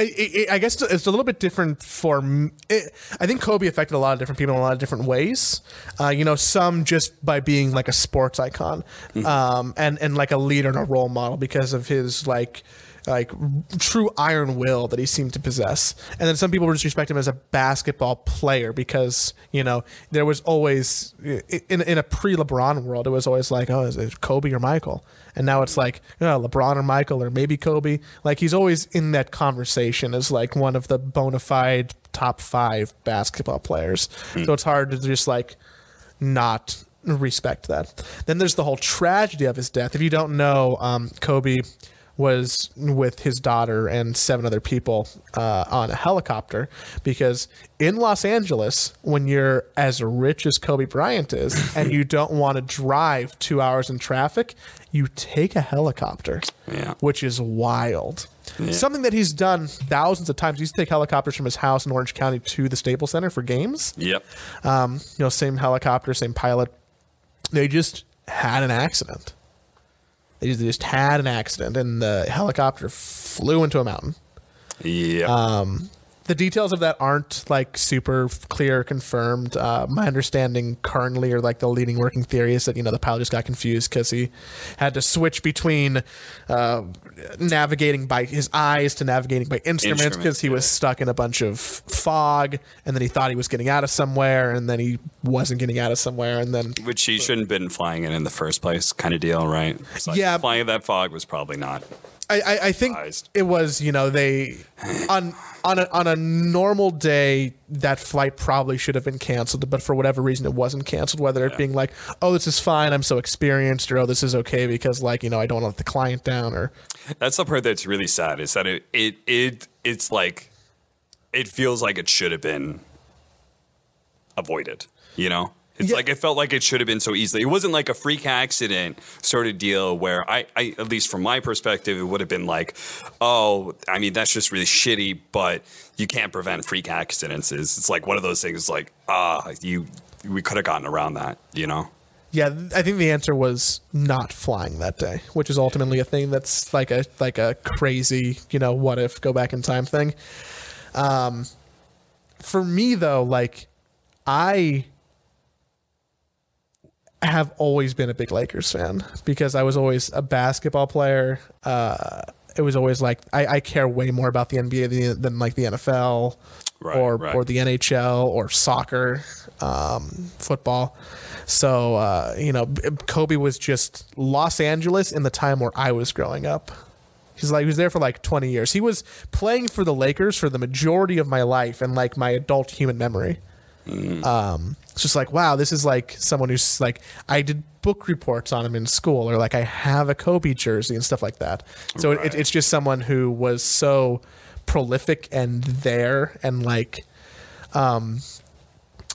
[SPEAKER 1] I, I, I guess it's a little bit different for. It, I think Kobe affected a lot of different people in a lot of different ways. Uh, you know, some just by being like a sports icon, um, and and like a leader and a role model because of his like like true iron will that he seemed to possess. And then some people just respect him as a basketball player because you know there was always in in a pre LeBron world it was always like oh is it Kobe or Michael, and now it's like know, LeBron or Michael or maybe Kobe. Like he's always in that conversation as like one of the bona fide top five basketball players. So it's hard to just like not respect that. Then there's the whole tragedy of his death. If you don't know, um, Kobe was with his daughter and seven other people uh, on a helicopter because in Los Angeles, when you're as rich as Kobe Bryant is <laughs> and you don't want to drive two hours in traffic, you take a helicopter,
[SPEAKER 2] Yeah.
[SPEAKER 1] which is wild. Something that he's done thousands of times. He used to take helicopters from his house in Orange County to the Staples Center for games
[SPEAKER 2] Yep.
[SPEAKER 1] um, you know, same helicopter, same pilot. They just had an accident. They just, they just had an accident, and the helicopter flew into a mountain.
[SPEAKER 2] Yeah.
[SPEAKER 1] Um, the details of that aren't like super clear, or confirmed. Uh, my understanding currently, or like the leading working theory, is that you know the pilot just got confused because he had to switch between uh, navigating by his eyes to navigating by instruments because he was stuck in a bunch of fog, and then he thought he was getting out of somewhere, and then he wasn't getting out of somewhere, and then
[SPEAKER 2] Which he shouldn't have been flying in in the first place, kind of deal, right? Like
[SPEAKER 1] Yeah.
[SPEAKER 2] Flying in that fog was probably not.
[SPEAKER 1] I, I, I think it was you know they on on a, on a normal day that flight probably should have been canceled but for whatever reason it wasn't canceled whether it being like oh this is fine I'm so experienced or oh this is okay because like you know I don't want to let the client down or
[SPEAKER 2] That's the part that's really sad is that it it it it's like it feels like it should have been avoided. You know, it's
[SPEAKER 1] Yeah.
[SPEAKER 2] like it felt like it should have been so easily. It wasn't like a freak accident sort of deal where I, I at least from my perspective, it would have been like, oh, I mean that's just really shitty, but you can't prevent freak accidents. It's it's like one of those things like ah you we could have gotten around that. You know.
[SPEAKER 1] yeah I think the answer was not flying that day which is ultimately a thing that's like a like a crazy you know what if go back in time thing um for me though like I have always been a big Lakers fan because I was always a basketball player. Uh, it was always like I, I care way more about the NBA than, than like the NFL
[SPEAKER 2] Right,
[SPEAKER 1] or
[SPEAKER 2] right.
[SPEAKER 1] or the NHL or soccer, um, football. So uh, you know, Kobe was just Los Angeles in the time where I was growing up. He's like he was there for like 20 years. He was playing for the Lakers for the majority of my life and like my adult human memory. Um, it's just like wow, this is like someone who's like I did book reports on him in school, or like I have a Kobe jersey and stuff like that. So it, it's just someone who was so prolific and there and like um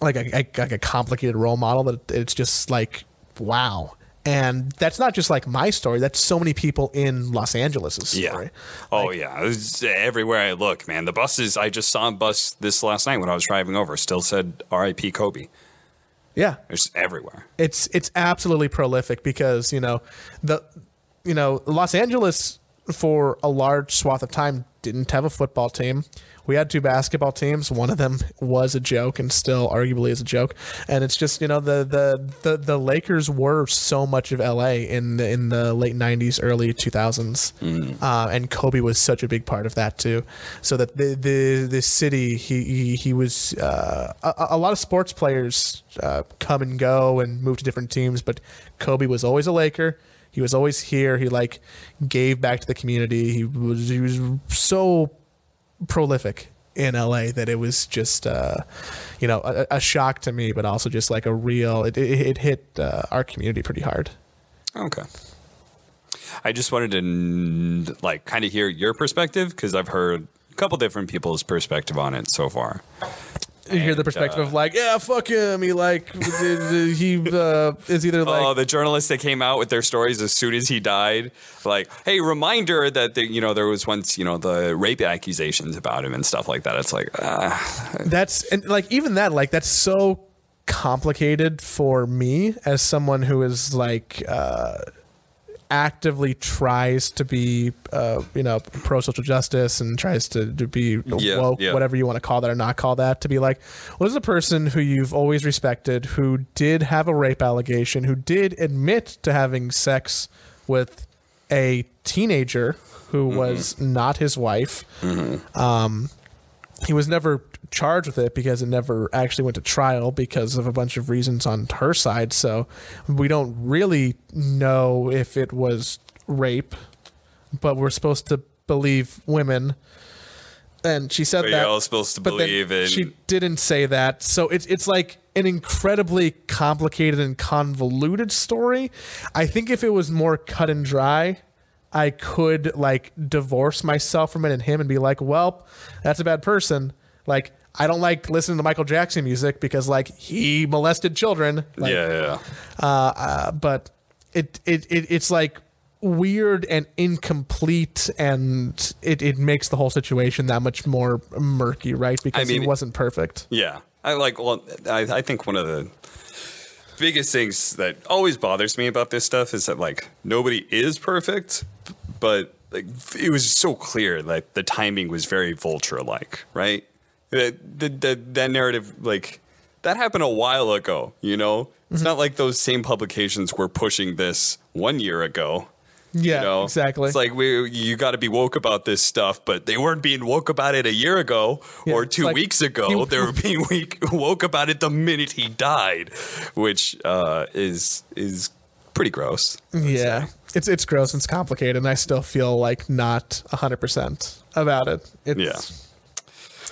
[SPEAKER 1] like a, like a complicated role model that it's just like wow and that's not just like my story that's so many people in los angeles' story
[SPEAKER 2] Yeah. Oh yeah. It was everywhere I look, man. The buses. I just saw a bus this last night when I was driving over. Still said R.I.P. Kobe.
[SPEAKER 1] Yeah
[SPEAKER 2] It's everywhere.
[SPEAKER 1] it's it's absolutely prolific because you know the you know Los Angeles for a large swath of time didn't have a football team. We had two basketball teams. One of them was a joke and still arguably is a joke. And it's just you know the the the, the Lakers were so much of LA in the in the late '90s, early 2000s, uh, and Kobe was such a big part of that too. So that the the the city he he, he was uh, a, a lot of sports players uh, come and go and move to different teams, but Kobe was always a Laker. He was always here. He like gave back to the community. He was he was so prolific in LA that it was just uh, you know a, a shock to me, but also just like a real it it, it hit uh, our community pretty hard.
[SPEAKER 2] Okay. I just wanted to like kind of hear your perspective because I've heard a couple different people's perspective on it so far.
[SPEAKER 1] You hear the perspective
[SPEAKER 2] uh,
[SPEAKER 1] of like, yeah, fuck him. He like <laughs> he uh, is either like
[SPEAKER 2] oh, the journalists that came out with their stories as soon as he died, like, hey, reminder that the, you know there was once you know the rape accusations about him and stuff like that. It's like, ah,
[SPEAKER 1] that's and like even that like that's so complicated for me as someone who is like uh actively tries to be, uh, you know, pro social justice and tries to, to be
[SPEAKER 2] Yeah,
[SPEAKER 1] woke,
[SPEAKER 2] yeah.
[SPEAKER 1] whatever you want to call that or not call that, to be like, well, this a person who you've always respected, who did have a rape allegation, who did admit to having sex with a teenager who
[SPEAKER 2] Mm-hmm.
[SPEAKER 1] was not his wife. Um, he was never charged with it because it never actually went to trial because of a bunch of reasons on her side. So we don't really know if it was rape, but we're supposed to believe women. And she said
[SPEAKER 2] But
[SPEAKER 1] that.
[SPEAKER 2] you're all supposed to believe in.
[SPEAKER 1] She didn't say that. So it's it's like an incredibly complicated and convoluted story. I think if it was more cut and dry, I could like divorce myself from it and him and be like, well, that's a bad person. Like I don't like listening to Michael Jackson music because like he molested children. Like,
[SPEAKER 2] yeah, yeah.
[SPEAKER 1] uh, but it, it it it's like weird and incomplete and it, it makes the whole situation that much more murky right because
[SPEAKER 2] mean-
[SPEAKER 1] he wasn't perfect
[SPEAKER 2] Yeah, I like. Well, I, I think one of the biggest things that always bothers me about this stuff is that like nobody is perfect, but like it was so clear that the timing was very vulture-like, right? That the, the, that narrative like that happened a while ago. You know, it's not like those same publications were pushing this one year ago.
[SPEAKER 1] yeah
[SPEAKER 2] You know?
[SPEAKER 1] exactly
[SPEAKER 2] It's like we you got to be woke about this stuff, but they weren't being woke about it a year ago
[SPEAKER 1] Yeah,
[SPEAKER 2] or two
[SPEAKER 1] like
[SPEAKER 2] weeks ago.
[SPEAKER 1] he-
[SPEAKER 2] they were <laughs> being weak, woke about it the minute he died, which uh, is is pretty gross.
[SPEAKER 1] yeah it's it's gross and it's complicated and i still feel like not 100% about it it's,
[SPEAKER 2] Yeah.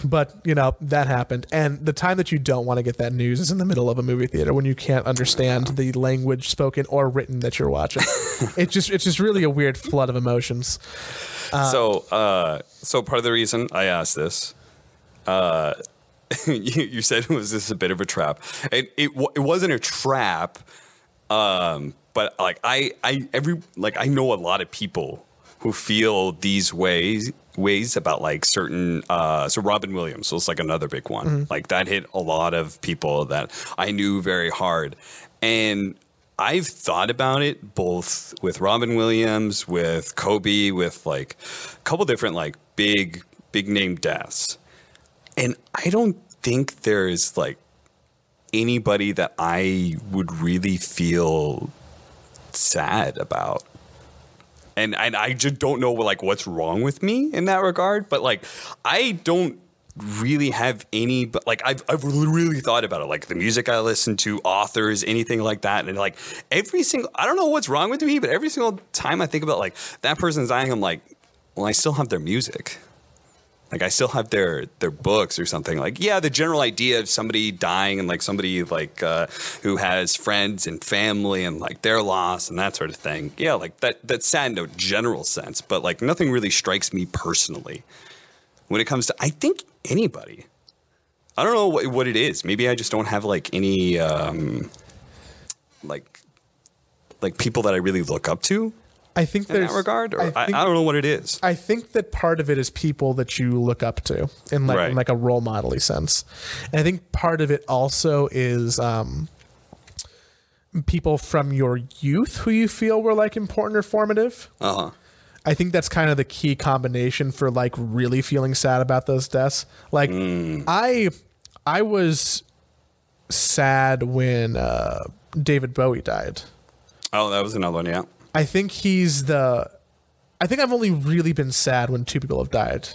[SPEAKER 1] But you know that happened and the time that you don't want to get that news is in the middle of a movie theater when you can't understand the language spoken or written that you're watching <laughs> it's just it's just really a weird flood of emotions
[SPEAKER 2] so uh, so part of the reason I asked this. Uh, <laughs> you, you said was this a bit of a trap? It it, it wasn't a trap, um, but like I I every like I know a lot of people who feel these ways ways about like certain uh so Robin Williams was like another big one. Like that hit a lot of people that I knew very hard. And I've thought about it both with Robin Williams with Kobe with like a couple different like big big name deaths. And I don't think there's like anybody that I would really feel sad about. And and I just don't know like what's wrong with me in that regard, but like I don't really have any but like I've I've really thought about it like the music I listen to authors anything like that and like every single I don't know what's wrong with me but every single time I think about like that person's dying I'm like well I still have their music like I still have their their books or something. Like yeah, the general idea of somebody dying and like somebody like uh, who has friends and family and like their loss and that sort of thing. Yeah, like that that's sad in a general sense, but like nothing really strikes me personally when it comes to I think anybody. I don't know what, what it is. Maybe I just don't have like any um, like like people that I really look up to
[SPEAKER 1] I think
[SPEAKER 2] in
[SPEAKER 1] there's
[SPEAKER 2] that regard, or I,
[SPEAKER 1] I think,
[SPEAKER 2] I don't know what it is.
[SPEAKER 1] I think that part of it is people that you look up to in like
[SPEAKER 2] Right.
[SPEAKER 1] in like a role modely sense. And I think part of it also is um, people from your youth who you feel were like important or formative.
[SPEAKER 2] Uh huh.
[SPEAKER 1] I think that's kind of the key combination for like really feeling sad about those deaths. Like I I was sad when uh, David Bowie died.
[SPEAKER 2] Oh, that was another one. Yeah.
[SPEAKER 1] I think he's the. I think I've only really been sad when two people have died.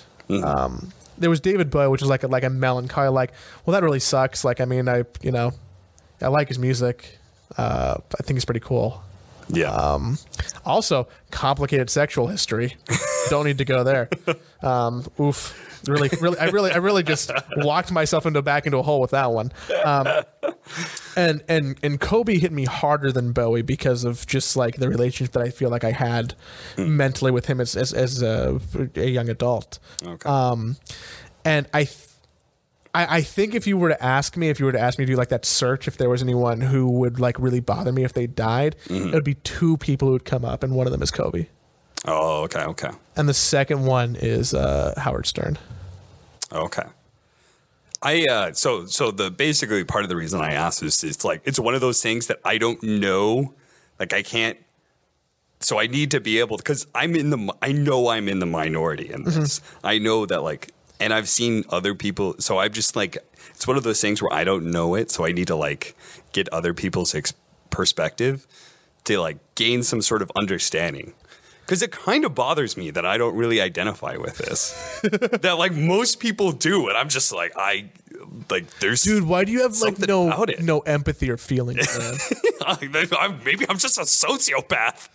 [SPEAKER 1] Um, there was David Bowie, which is like a, like a melancholy, like, well, that really sucks. Like, I mean, I you know, I like his music. Uh, I think he's pretty cool.
[SPEAKER 2] Yeah.
[SPEAKER 1] Um, also, complicated sexual history. <laughs> Don't need to go there. Um, oof. Really, really, I really, I really just walked myself into back into a hole with that one. Um, and and and Kobe hit me harder than Bowie because of just like the relationship that I feel like I had mentally with him as as, as a, a young adult.
[SPEAKER 2] okay.
[SPEAKER 1] Um, and I, I, I think if you were to ask me, if you were to ask me to do like that search, if there was anyone who would like really bother me if they died, it would be two people who would come up, and one of them is Kobe,
[SPEAKER 2] oh, okay. Okay.
[SPEAKER 1] and the second one is uh, Howard Stern.
[SPEAKER 2] Okay. I uh so so the basically part of the reason I asked is it's like it's one of those things that I don't know like I can't so I need to be able because I'm in the I know I'm in the minority in this. I know that like and I've seen other people so I've just like it's one of those things where I don't know it so I need to like get other people's ex- perspective to like gain some sort of understanding. Cuz it kind of bothers me that I don't really identify with this. <laughs> that like most people do and I'm just like I like there's
[SPEAKER 1] Dude, why do you have like no no empathy or feelings, man? <laughs>
[SPEAKER 2] Maybe I'm just a sociopath.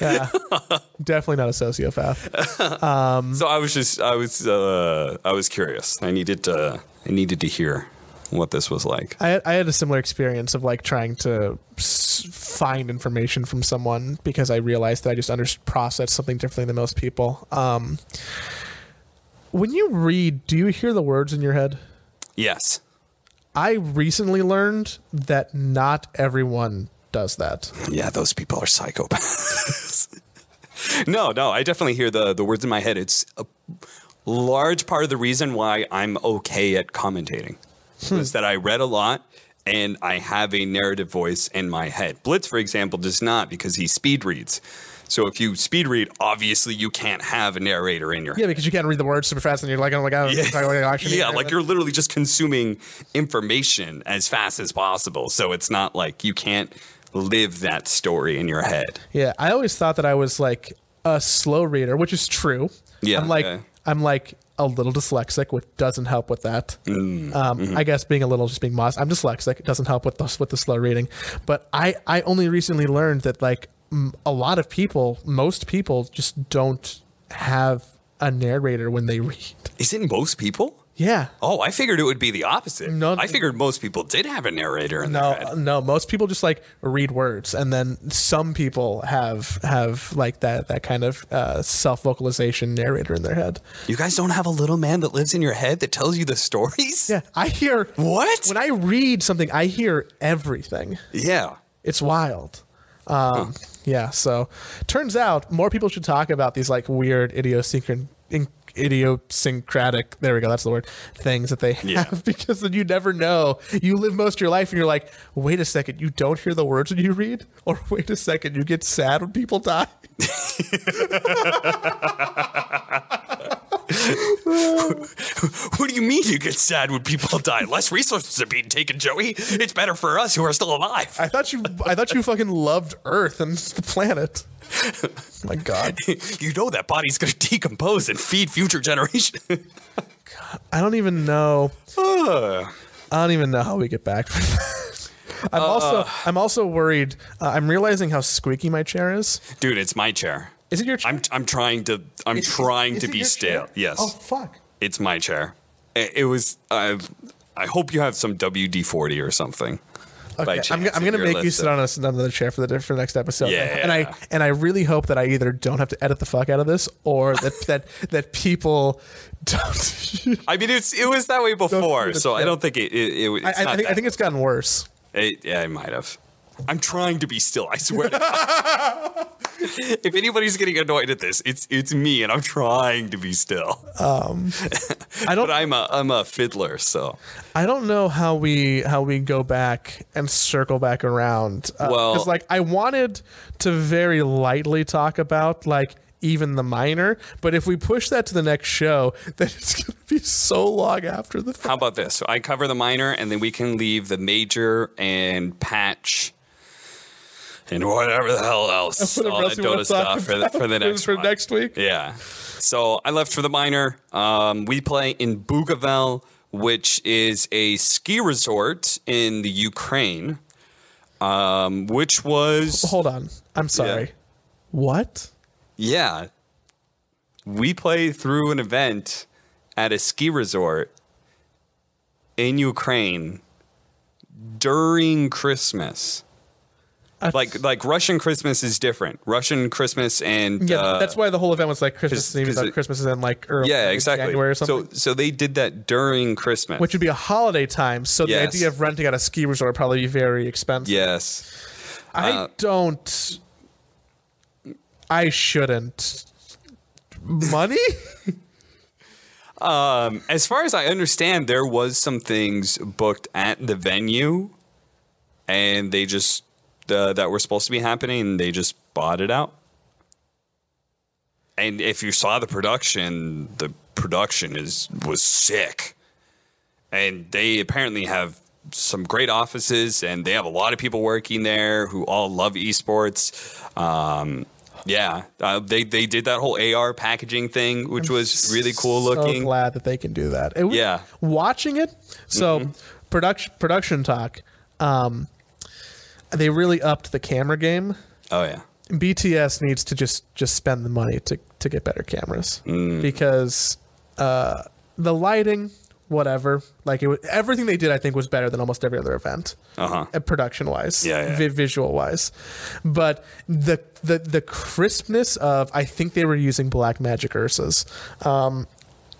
[SPEAKER 1] Yeah, <laughs> definitely not a sociopath.
[SPEAKER 2] So I was just I was uh, I was curious. I needed to I needed to hear what this was like.
[SPEAKER 1] I had, I had a similar experience of like trying to s- find information from someone because I realized that I just under processed something differently than most people. Um, when you read, do you hear the words in your head?
[SPEAKER 2] Yes.
[SPEAKER 1] I recently learned that not everyone does that.
[SPEAKER 2] Yeah, those people are psychopaths. <laughs> no, no, I definitely hear the the words in my head. It's a large part of the reason why I'm okay at commentating hmm. is that I read a lot and I have a narrative voice in my head. Blitz, for example, does not because he speed reads. So if you speed read, obviously you can't have a narrator in your head.
[SPEAKER 1] Yeah, because you can't read the words super fast, and you're like, oh my god,
[SPEAKER 2] Yeah,
[SPEAKER 1] like, <laughs>
[SPEAKER 2] yeah like you're literally just consuming information as fast as possible. So it's not like you can't live that story in your head.
[SPEAKER 1] Yeah, I always thought that I was like a slow reader, which is true.
[SPEAKER 2] Yeah,
[SPEAKER 1] I'm like
[SPEAKER 2] okay.
[SPEAKER 1] I'm like a little dyslexic, which doesn't help with that.
[SPEAKER 2] Mm,
[SPEAKER 1] um,
[SPEAKER 2] mm-hmm.
[SPEAKER 1] I guess being a little just being modest. I'm dyslexic. It doesn't help with the with the slow reading. But I I only recently learned that like m- a lot of people, most people, just don't have a narrator when they read.
[SPEAKER 2] Is it most people?
[SPEAKER 1] Yeah.
[SPEAKER 2] Oh, I figured it would be the opposite.
[SPEAKER 1] No-
[SPEAKER 2] I figured most people did have a narrator in their
[SPEAKER 1] No,
[SPEAKER 2] head.
[SPEAKER 1] no. No, most people just like read words, and then some people have have like that that kind of uh, self vocalization narrator in their head.
[SPEAKER 2] You guys don't have a little man that lives in your head that tells you the stories?
[SPEAKER 1] Yeah, I hear
[SPEAKER 2] What?
[SPEAKER 1] when I read something. I hear everything.
[SPEAKER 2] Yeah.
[SPEAKER 1] It's wild. Um, Yeah. So, turns out more people should talk about these like weird idiosyncratic in- idiosyncratic. There we go. That's the word. Things that they have
[SPEAKER 2] Yeah. <laughs>
[SPEAKER 1] because then you never know. You live most of your life and you're like, wait a second, you don't hear the words when you read, or <laughs> wait a second, you get sad when people die. <laughs> <laughs>
[SPEAKER 2] What do you mean you get sad when people die? Less resources are being taken, Joey. It's better for us who are still alive.
[SPEAKER 1] I thought you, I thought you fucking loved Earth and the planet. <laughs> My God,
[SPEAKER 2] you know that body's going to decompose and feed future generations.
[SPEAKER 1] I don't even know. I don't even know how we get back. from that. I'm also, I'm also worried. Uh, I'm realizing how squeaky my chair is.
[SPEAKER 2] Dude, it's my chair.
[SPEAKER 1] Is it your chair?
[SPEAKER 2] I'm I'm trying to I'm
[SPEAKER 1] Is-
[SPEAKER 2] trying
[SPEAKER 1] is
[SPEAKER 2] to be
[SPEAKER 1] chair?
[SPEAKER 2] Yes.
[SPEAKER 1] Oh fuck.
[SPEAKER 2] It's my chair. It, it was. I I hope you have some WD forty or something.
[SPEAKER 1] Okay, I'm, I'm gonna
[SPEAKER 2] you're
[SPEAKER 1] make you sit on a, another chair for the for the next episode.
[SPEAKER 2] Yeah.
[SPEAKER 1] And I and I really hope that I either don't have to edit the fuck out of this or that <laughs> that that people don't.
[SPEAKER 2] I mean, it's it was that way before, so I don't think it. it, it it's
[SPEAKER 1] I, I, think, I think it's gotten worse.
[SPEAKER 2] It, yeah, I might have. I'm trying to be still. I swear. to God. <laughs> if anybody's getting annoyed at this, it's it's me, and I'm trying to be still.
[SPEAKER 1] I <laughs> don't
[SPEAKER 2] But I'm a I'm a fiddler, so
[SPEAKER 1] I don't know how we how we go back and circle back around. Uh,
[SPEAKER 2] Well-
[SPEAKER 1] because like I wanted to very lightly talk about like even the minor, but if we push that to the next show, <laughs> then it's gonna be so long after the.
[SPEAKER 2] how about this? So I cover the minor, and then we can leave the major and patch. And whatever the hell else, all that Dota stuff for the, for the next
[SPEAKER 1] for
[SPEAKER 2] one.
[SPEAKER 1] next week.
[SPEAKER 2] Yeah. So I left for the minor. Um, WePlay in Bukovel, which is a ski resort in the Ukraine, um, which was
[SPEAKER 1] Hold on, I'm sorry.
[SPEAKER 2] Yeah.
[SPEAKER 1] What?
[SPEAKER 2] yeah. We play threw an event at a ski resort in Ukraine during Christmas.
[SPEAKER 1] I-
[SPEAKER 2] Like like Russian Christmas is different. Russian Christmas and
[SPEAKER 1] Yeah,
[SPEAKER 2] uh,
[SPEAKER 1] that's why the whole event was like Christmas
[SPEAKER 2] 'cause-. 'cause it-
[SPEAKER 1] Christmas is in like early
[SPEAKER 2] yeah, exactly.
[SPEAKER 1] January or something.
[SPEAKER 2] So so they did that during Christmas.
[SPEAKER 1] which would be a holiday time. So the idea of renting out a ski resort would probably be very expensive.
[SPEAKER 2] yes.
[SPEAKER 1] I
[SPEAKER 2] uh,
[SPEAKER 1] don't. I shouldn't. Money? <laughs>
[SPEAKER 2] Um, as far as I understand, there was some things booked at the venue, and they just uh, that were supposed to be happening, they just bought it out. and if you saw the production, the production is was sick. And they apparently have some great offices, and they have a lot of people working there who all love esports. Um, yeah, uh, they they did that whole AR packaging thing, which was really cool looking.
[SPEAKER 1] So glad that they can do that. It was-
[SPEAKER 2] Yeah.
[SPEAKER 1] watching it. So production production talk. Um, they really upped the camera game.
[SPEAKER 2] Oh yeah,
[SPEAKER 1] BTS needs to just just spend the money to to get better cameras
[SPEAKER 2] Mm.
[SPEAKER 1] because uh, the lighting, whatever, like it was, everything they did, I think was better than almost every other event,
[SPEAKER 2] uh huh.
[SPEAKER 1] production wise,
[SPEAKER 2] Yeah, yeah.
[SPEAKER 1] vi- visual wise. But the the the crispness of I think they were using Blackmagic URSAs. Um,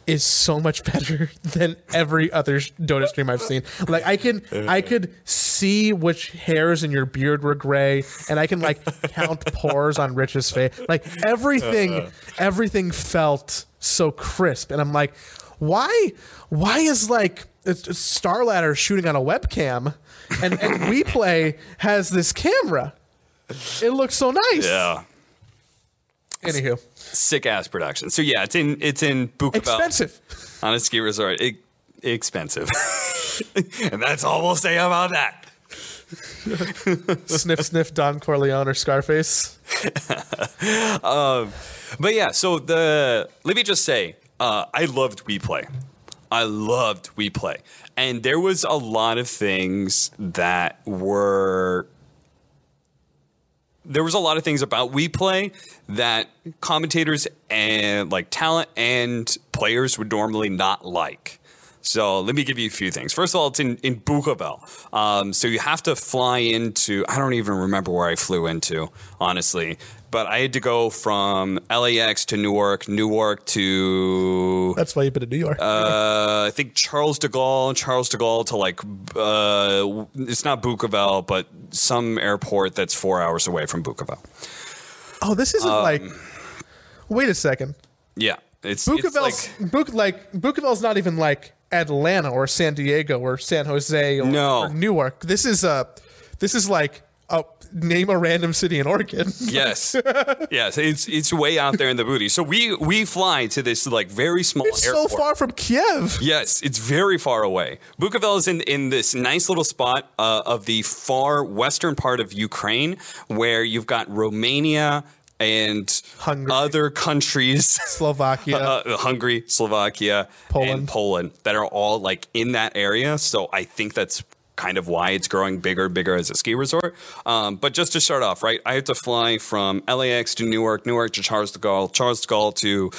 [SPEAKER 1] is so much better <laughs> than every other Dota stream I've seen. Like I can I could see which hairs in your beard were gray, and I can like <laughs> count pores on Rich's face. Like everything, uh-huh. everything felt so crisp, and I'm like, why? Why is like it's, it's Starladder shooting on a webcam, and and <laughs> WePlay has this camera? It looks so nice.
[SPEAKER 2] Yeah,
[SPEAKER 1] Anywho,
[SPEAKER 2] sick ass production. So yeah, it's in it's in Bukovel
[SPEAKER 1] expensive.
[SPEAKER 2] on a ski resort. It, expensive, <laughs> and that's all we'll say about that.
[SPEAKER 1] sniff, sniff. Don Corleone or Scarface. <laughs>
[SPEAKER 2] But yeah, so the let me just say, uh, I loved WePlay. I loved WePlay, and there was a lot of things that were. There was a lot of things about WePlay that commentators and like talent and players would normally not like. So let me give you a few things. First of all, it's in in. Um, so you have to fly into. I don't even remember where I flew into, honestly. But I had to go from LAX to Newark, Newark to
[SPEAKER 1] That's why you've been to New York.
[SPEAKER 2] uh, I think Charles de Gaulle, Charles de Gaulle to like uh, it's not Bukovel, but some airport that's four hours away from Bukovel.
[SPEAKER 1] oh, this isn't
[SPEAKER 2] um,
[SPEAKER 1] like. Wait a second.
[SPEAKER 2] Yeah, it's, it's
[SPEAKER 1] Bukovel's
[SPEAKER 2] like
[SPEAKER 1] Buk, like Bukovel's not even like Atlanta or San Diego or San Jose or,
[SPEAKER 2] No.
[SPEAKER 1] or Newark. This is uh this is like name a random city in Oregon.
[SPEAKER 2] yes, <laughs> yes, it's it's way out there in the booty. So we we fly to this like very small
[SPEAKER 1] it's so far from Kiev.
[SPEAKER 2] Yes, it's very far away. Bukovel is in, in this nice little spot uh, of the far western part of Ukraine where you've got Romania and
[SPEAKER 1] Hungary.
[SPEAKER 2] other countries, <laughs>
[SPEAKER 1] Slovakia.
[SPEAKER 2] uh, Hungary, Slovakia,
[SPEAKER 1] Poland.
[SPEAKER 2] and Poland that are all like in that area. So I think that's kind of why it's growing bigger and bigger as a ski resort. Um, but just to start off, right, I have to fly from LAX to Newark, Newark to Charles de Gaulle, Charles de Gaulle to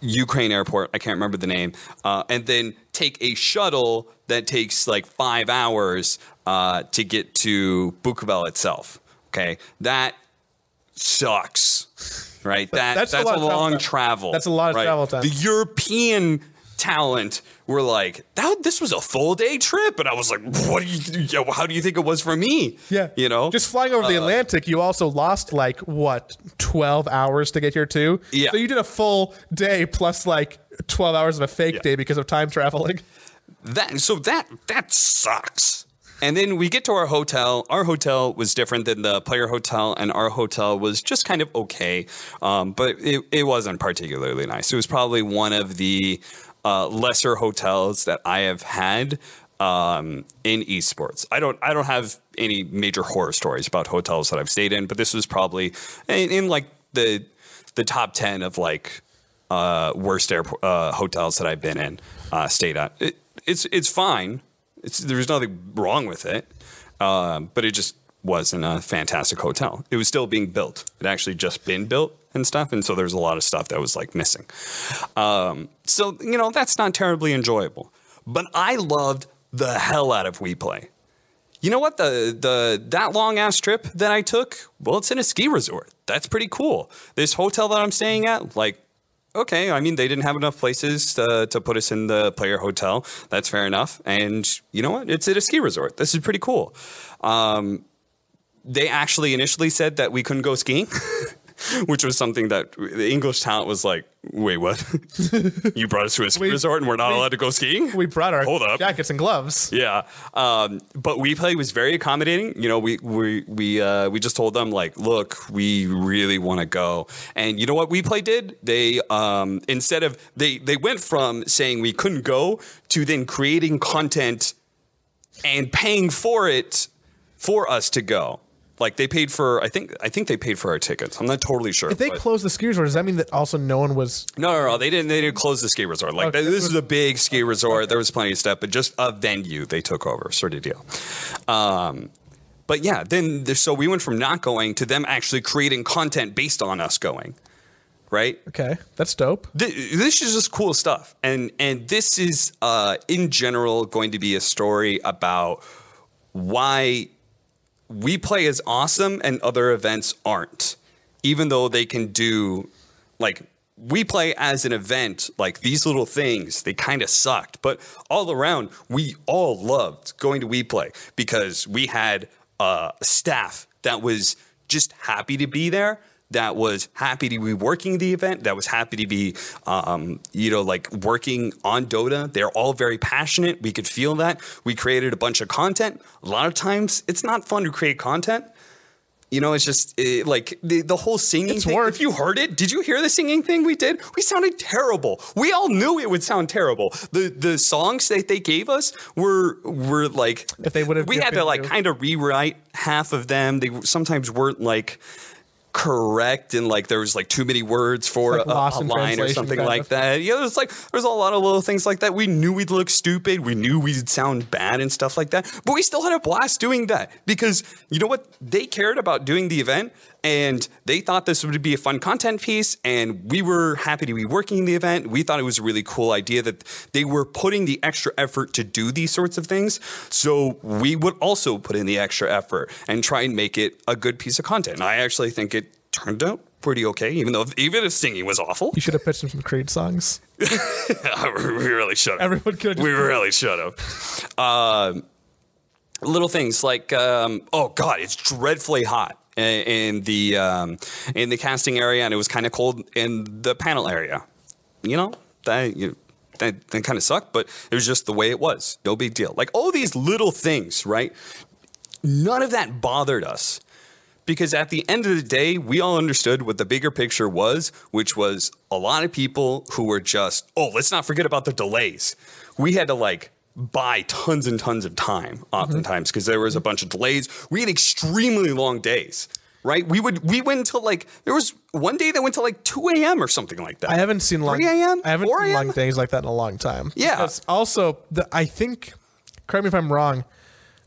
[SPEAKER 2] Ukraine airport. I can't remember the name. Uh, and then take a shuttle that takes like five hours uh, to get to Bukovel itself. Okay. That sucks. Right, that
[SPEAKER 1] that's
[SPEAKER 2] that's,
[SPEAKER 1] a
[SPEAKER 2] a, long travel.
[SPEAKER 1] That's a lot of
[SPEAKER 2] right?
[SPEAKER 1] travel time.
[SPEAKER 2] The European talent were like, that, this was a full day trip. And I was like, what do you, yeah, how do you think it was for me?
[SPEAKER 1] Yeah.
[SPEAKER 2] You know?
[SPEAKER 1] Just flying over the Atlantic, you also lost like what, 12 hours to get here too?
[SPEAKER 2] Yeah.
[SPEAKER 1] So you did a full day plus like 12 hours of a fake
[SPEAKER 2] Yeah.
[SPEAKER 1] day because of time traveling.
[SPEAKER 2] that, so that, that sucks. And then we get to our hotel. Our hotel was different than the player hotel, and our hotel was just kind of okay, um, but it, it wasn't particularly nice. It was probably one of the uh, lesser hotels that I have had um, in esports. I don't I don't have any major horror stories about hotels that I've stayed in, but this was probably in, in like the the top ten of like uh, worst airport uh, hotels that I've been in, uh, stayed at. It, it's it's fine. It's there's nothing wrong with it, um, but it just wasn't a fantastic hotel. It was still being built. It actually just been built and stuff, and so there's a lot of stuff that was like missing. Um, so you know that's not terribly enjoyable. But I loved the hell out of WePlay. You know what? The the that long ass trip that I took, well, it's in a ski resort. That's pretty cool. This hotel that I'm staying at, like, okay, I mean, they didn't have enough places to, to put us in the player hotel. That's fair enough. And you know what? It's at a ski resort. This is pretty cool. Um, they actually initially said that we couldn't go skiing. <laughs> <laughs> which was something that the English talent was like, wait, what? <laughs> you brought us to a ski
[SPEAKER 1] We-
[SPEAKER 2] resort and we're not
[SPEAKER 1] we-
[SPEAKER 2] allowed to go skiing?
[SPEAKER 1] We brought our
[SPEAKER 2] Hold up.
[SPEAKER 1] jackets and gloves.
[SPEAKER 2] Yeah, um, but WePlay was very accommodating. You know, we we we uh, we just told them like, look, we really want to go, and you know what WePlay did? They um, instead of they they went from saying we couldn't go to then creating content and paying for it for us to go. Like they paid for, I think I think they paid for our tickets. I'm not totally sure.
[SPEAKER 1] If they
[SPEAKER 2] but-
[SPEAKER 1] closed the ski resort, does that mean that also no one was?
[SPEAKER 2] no, no, no. They didn't. They didn't close the ski resort. Like
[SPEAKER 1] Okay.
[SPEAKER 2] this is a big ski resort. There was plenty of stuff, but just a venue they took over, sort of deal. Um, but yeah, then there- so we went from not going to them actually creating content based on us going. Right.
[SPEAKER 1] Okay, that's dope.
[SPEAKER 2] Th- This is just cool stuff, and and this is uh, in general going to be a story about why WePlay is awesome and other events aren't, even though they can do like WePlay as an event like these little things they kind of sucked. But all around we all loved going to WePlay because we had uh, staff that was just happy to be there that was happy to be working the event that was happy to be um, you know like working on dota they're all very passionate we could feel that we created a bunch of content a lot of times it's not fun to create content you know, it's just eh, like the, the whole singing
[SPEAKER 1] It's
[SPEAKER 2] thing.
[SPEAKER 1] work.
[SPEAKER 2] If you heard it, did you hear the singing thing we did? We sounded terrible. We all knew it would sound terrible. The the songs that they gave us were were like
[SPEAKER 1] If they would've
[SPEAKER 2] we had to like kind of rewrite half of them. They sometimes weren't like correct and like there was like too many words for
[SPEAKER 1] Like
[SPEAKER 2] a, a line or something like that. Yeah, there's like there's a lot of little things like that. We knew we'd look stupid. We knew we'd sound bad and stuff like that. But we still had a blast doing that because you know what? They cared about doing the event and they thought this would be a fun content piece and we were happy to be working the event. We thought it was a really cool idea that they were putting the extra effort to do these sorts of things. So we would also put in the extra effort and try and make it a good piece of content. And I actually think it turned out pretty okay, even though even if singing was awful.
[SPEAKER 1] You should have pitched them some Creed songs. <laughs>
[SPEAKER 2] we really should have.
[SPEAKER 1] Everyone could
[SPEAKER 2] We really should have. Um, little things like, um, oh god, it's dreadfully hot in the um, in the casting area, and it was kind of cold in the panel area. You know that you. That, that kind of sucked, but it was just the way it was. No big deal. Like all these little things, right? None of that bothered us because at the end of the day, we all understood what the bigger picture was, which was a lot of people who were just, oh, let's not forget about the delays. We had to like buy tons and tons of time oftentimes because there was a bunch of delays. We had extremely long days, right? We would we went until like there was one day that went to like 2 a.m. or something like that.
[SPEAKER 1] I haven't seen long.
[SPEAKER 2] 3 a.m.,
[SPEAKER 1] I haven't
[SPEAKER 2] 4
[SPEAKER 1] seen long days like that in a long time.
[SPEAKER 2] Yeah.
[SPEAKER 1] Also, the, I think. Correct me if I'm wrong,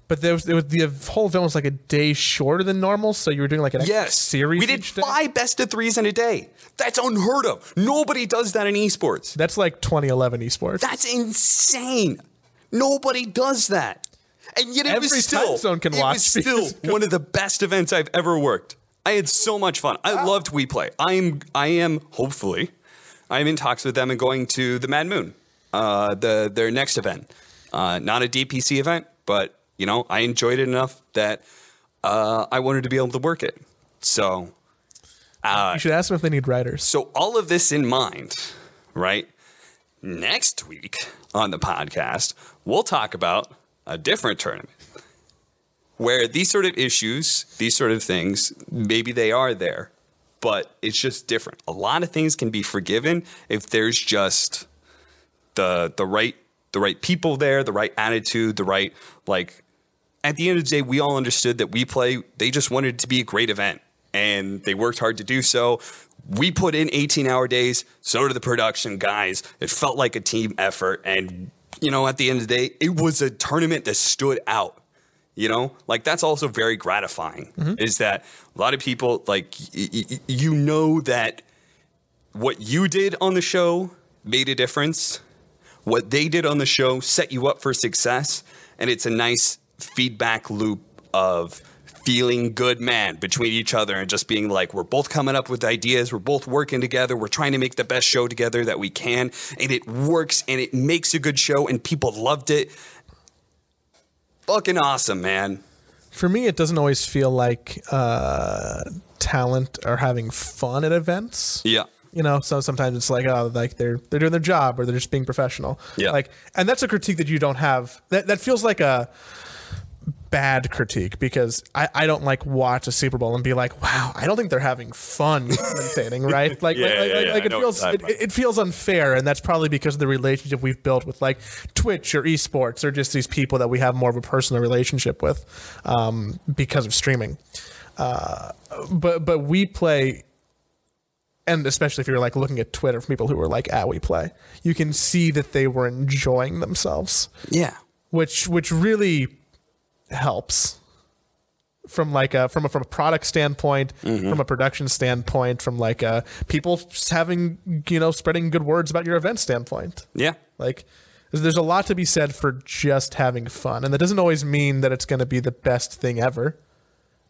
[SPEAKER 1] but there was, there was the whole event was like a day shorter than normal, so you were doing like an extra
[SPEAKER 2] Yes,
[SPEAKER 1] series.
[SPEAKER 2] we did five best of threes in a day. That's unheard of. Nobody does that in esports.
[SPEAKER 1] That's like 2011 esports.
[SPEAKER 2] That's insane. Nobody does that. And yet it was still,
[SPEAKER 1] time zone can
[SPEAKER 2] it
[SPEAKER 1] watch
[SPEAKER 2] was still <laughs> one of the best events I've ever worked. I had so much fun. I loved WePlay. I am, I am hopefully, I am in talks with them and going to the Mad Moon, uh, the their next event. Uh, not a DPC event, but you know I enjoyed it enough that uh, I wanted to be able to work it. So
[SPEAKER 1] you should ask them if they need writers.
[SPEAKER 2] so, all of this in mind, right? Next week on the podcast, we'll talk about a different tournament where these sort of issues, these sort of things, maybe they are there, but it's just different. A lot of things can be forgiven if there's just the the right the right people there, the right attitude, the right like at the end of the day, we all understood that WePlay, they just wanted it to be a great event and they worked hard to do so. We put in 18 hour days, so did the production guys. It felt like a team effort. And, you know, at the end of the day, it was a tournament that stood out. You know, like that's also very gratifying mm-hmm. is that a lot of people, like, y- y- you know, that what you did on the show made a difference what they did on the show set you up for success and it's a nice feedback loop of feeling good man between each other and just being like we're both coming up with ideas we're both working together we're trying to make the best show together that we can and it works and it makes a good show and people loved it fucking awesome man
[SPEAKER 1] For me, it doesn't always feel like uh, talent are having fun at events.
[SPEAKER 2] Yeah.
[SPEAKER 1] You know, so sometimes it's like, oh, like they're they're doing their job or they're just being professional.
[SPEAKER 2] Yeah.
[SPEAKER 1] Like, and that's a critique that you don't have. That that feels like a bad critique because I, I don't like watch a Super Bowl and be like, wow, I don't think they're having fun <laughs> commentating, right? <laughs> Like,
[SPEAKER 2] Yeah,
[SPEAKER 1] like,
[SPEAKER 2] yeah,
[SPEAKER 1] like,
[SPEAKER 2] yeah,
[SPEAKER 1] like it feels it, it feels unfair, and that's probably because of the relationship we've built with like Twitch or esports or just these people that we have more of a personal relationship with um, because of streaming. Uh, but but WePlay and especially if you're like looking at Twitter from people who were like at WePlay, you can see that they were enjoying themselves,
[SPEAKER 2] Yeah.
[SPEAKER 1] which which really helps from like a from a from a product standpoint, from a production standpoint, from like a people having you know spreading good words about your event standpoint.
[SPEAKER 2] Yeah.
[SPEAKER 1] Like there's- there's a lot to be said for just having fun, and that doesn't always mean that it's going to be the best thing ever.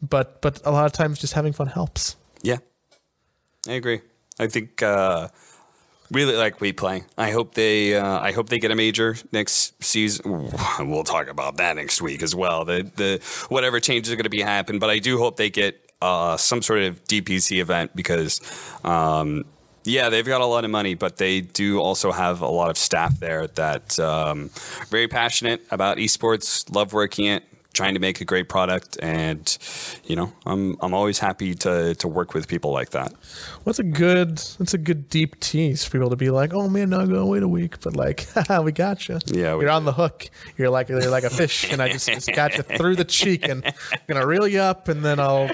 [SPEAKER 1] But but a lot of times just having fun helps.
[SPEAKER 2] Yeah, I agree. I think uh, really like WePlay. I hope they. Uh, I hope they get a major next season. <laughs> We'll talk about that next week as well. The the whatever changes are going to be happen, but I do hope they get uh, some sort of DPC event because. Um, yeah, they've got a lot of money, but they do also have a lot of staff there that um, very passionate about esports, love working it, trying to make a great product, and you know, I'm I'm always happy to to work with people like that.
[SPEAKER 1] What's a good? That's a good deep tease for people to be like, "Oh man, no, go wait a week," but like, <laughs> we got you.
[SPEAKER 2] Yeah,
[SPEAKER 1] you're on the hook. You're like you're like a fish, and I just, just got you through the cheek, and I'm gonna reel you up, and then I'll,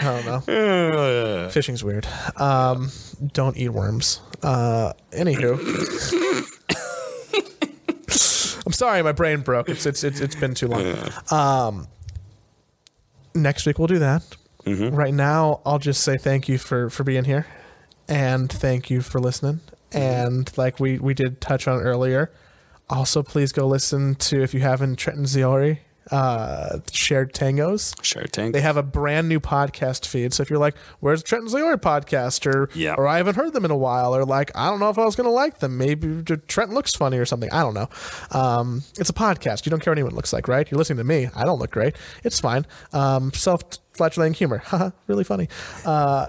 [SPEAKER 1] I don't know. <sighs> Fishing's weird. Um, don't eat worms. Uh, anywho. Sorry, my brain broke. It's it's it's, it's been too long. Um, next week we'll do that. Right now, I'll just say thank you for for being here, and thank you for listening. And like we we did touch on earlier, also please go listen to if you haven't Trent and Zyori, uh, shared tangos.
[SPEAKER 2] Shared Tank.
[SPEAKER 1] They have a brand new podcast feed. So if you're like, "Where's the Trent and Zyori podcast?" or
[SPEAKER 2] Yeah.
[SPEAKER 1] or I haven't heard them in a while, or like, I don't know if I was going to like them. Maybe Trent looks funny or something. I don't know. Um, it's a podcast. You don't care what anyone looks like, right? You're listening to me. I don't look great. It's fine. Um, self-flatulating humor. <laughs> Haha, really funny. Uh,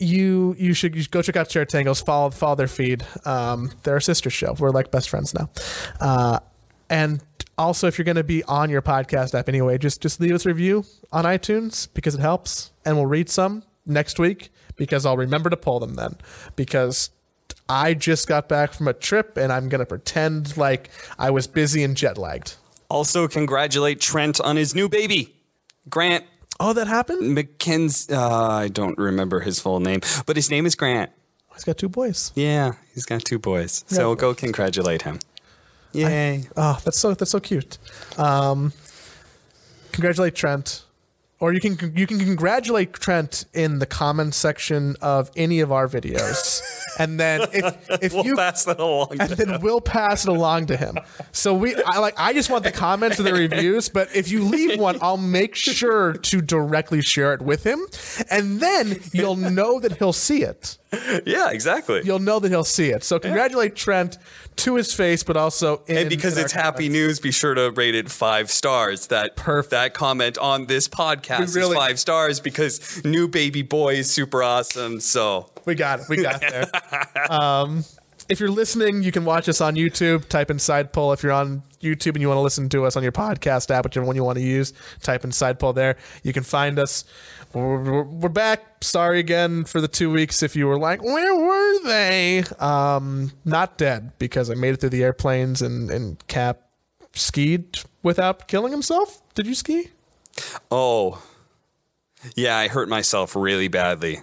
[SPEAKER 1] you you should you should go check out Shared Tangos. Follow follow their feed. Um, they're a sister show. We're like best friends now. Uh, and also, if you're going to be on your podcast app anyway, just just leave us a review on iTunes because it helps, and we'll read some next week because I'll remember to pull them then. Because I just got back from a trip, and I'm going to pretend like I was busy and jet lagged.
[SPEAKER 2] also, congratulate Trent on his new baby, Grant
[SPEAKER 1] Oh, that happened.
[SPEAKER 2] McKenzie. Uh, I don't remember his full name, but his name is Grant.
[SPEAKER 1] He's got two boys.
[SPEAKER 2] Yeah, he's got two boys. So go congratulate him. Yay.
[SPEAKER 1] Oh, that's so that's so cute. Um, congratulate Trent, or you can you can congratulate Trent in the comment section of any of our videos, <laughs> and then if if
[SPEAKER 2] we'll
[SPEAKER 1] you
[SPEAKER 2] pass that along.
[SPEAKER 1] and then we'll pass it along to him. So we, I like, I just want the comments and the reviews. But if you leave one, I'll make sure to directly share it with him, and then you'll know that he'll see it.
[SPEAKER 2] yeah, exactly.
[SPEAKER 1] You'll know that he'll see it. So congratulate Trent to his face, but also in,
[SPEAKER 2] and because it's happy
[SPEAKER 1] comments.
[SPEAKER 2] news, be sure to rate it five stars. That
[SPEAKER 1] Perfect.
[SPEAKER 2] that comment on this podcast
[SPEAKER 1] We really-
[SPEAKER 2] is five stars because new baby boy is super awesome. So
[SPEAKER 1] We got it. We got there. <laughs> um, if you're listening, you can watch us on YouTube. Type in Side Pull. If you're on YouTube and you want to listen to us on your podcast app, whichever one you want to use, type in Side Pull there. You can find us. We're, we're, we're back. Sorry again for the two weeks. If you were like, where were they? Um, not dead because I made it through the airplanes and, and Cap skied without killing himself. Did you ski?
[SPEAKER 2] Oh yeah, I hurt myself really badly.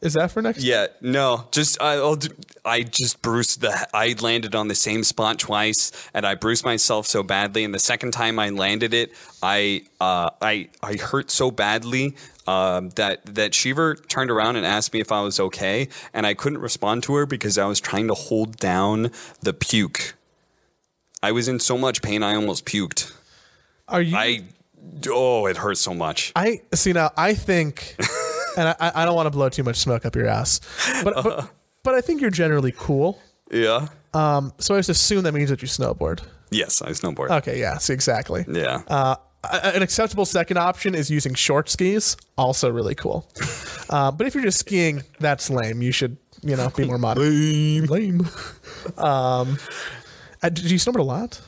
[SPEAKER 1] Is that for next?
[SPEAKER 2] Yeah, no, just I, I'll do, I just bruised the. I landed on the same spot twice, and I bruised myself so badly. And the second time I landed it, I uh, I I hurt so badly um, that that Shiver turned around and asked me if I was okay, and I couldn't respond to her because I was trying to hold down the puke. I was in so much pain, I almost puked.
[SPEAKER 1] Are you?
[SPEAKER 2] I oh, it hurts so much.
[SPEAKER 1] I see now. I think, <laughs> and I, I don't want to blow too much smoke up your ass, but but, <laughs> but I think you're generally cool.
[SPEAKER 2] Yeah.
[SPEAKER 1] Um, so I just assume that means that you snowboard.
[SPEAKER 2] Yes, I snowboard.
[SPEAKER 1] Okay, yeah, see exactly.
[SPEAKER 2] yeah.
[SPEAKER 1] Uh, an acceptable second option is using short skis. Also really cool. <laughs> Uh, but if you're just skiing, that's lame. You should, you know, be more modern. Lame. Lame. Um, uh, did you snowboard a lot?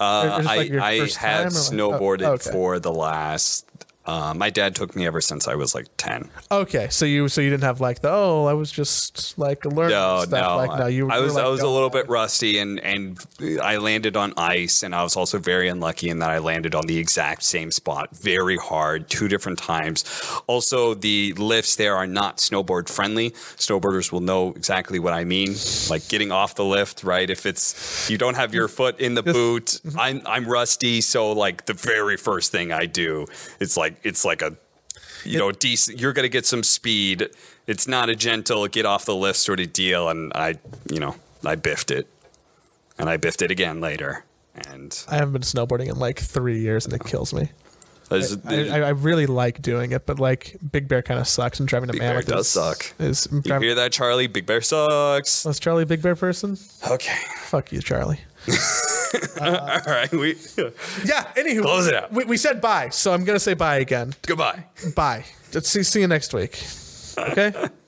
[SPEAKER 2] Uh, I,
[SPEAKER 1] like,
[SPEAKER 2] I have
[SPEAKER 1] like-
[SPEAKER 2] snowboarded
[SPEAKER 1] oh, okay.
[SPEAKER 2] for the last. Uh, my dad took me ever since I was like ten.
[SPEAKER 1] Okay, so you so you didn't have like the oh I was just like learning
[SPEAKER 2] No,
[SPEAKER 1] stuff
[SPEAKER 2] no,
[SPEAKER 1] like no you
[SPEAKER 2] I was
[SPEAKER 1] like,
[SPEAKER 2] I was a little bit rusty, and and I landed on ice, and I was also very unlucky in that I landed on the exact same spot, very hard, two different times. Also, the lifts there are not snowboard friendly. Snowboarders will know exactly what I mean, like getting off the lift, right? If it's you don't have your foot in the boot,
[SPEAKER 1] Mm-hmm.
[SPEAKER 2] I'm I'm rusty, so like the very first thing I do, it's like it's like a you know, decent. You're going to get some speed. It's not a gentle get off the lift sort of deal. And I, you know, I biffed it, and I biffed it again later. And
[SPEAKER 1] I haven't been snowboarding in like three years and it kills me. I, I, I really like doing it, but like Big Bear kind of sucks and driving to
[SPEAKER 2] Big Bear
[SPEAKER 1] Mammoth
[SPEAKER 2] does
[SPEAKER 1] is,
[SPEAKER 2] suck.
[SPEAKER 1] Is
[SPEAKER 2] you hear that, Charlie? Big Bear sucks.
[SPEAKER 1] was Charlie a Big Bear person?
[SPEAKER 2] Okay,
[SPEAKER 1] Fuck you, Charlie. <laughs>
[SPEAKER 2] Uh, <laughs> all right. We
[SPEAKER 1] Yeah. Anywho,
[SPEAKER 2] Close it out.
[SPEAKER 1] We, we said bye, so I'm gonna say bye again.
[SPEAKER 2] goodbye.
[SPEAKER 1] Bye. Let's see. See you next week. Okay. <laughs>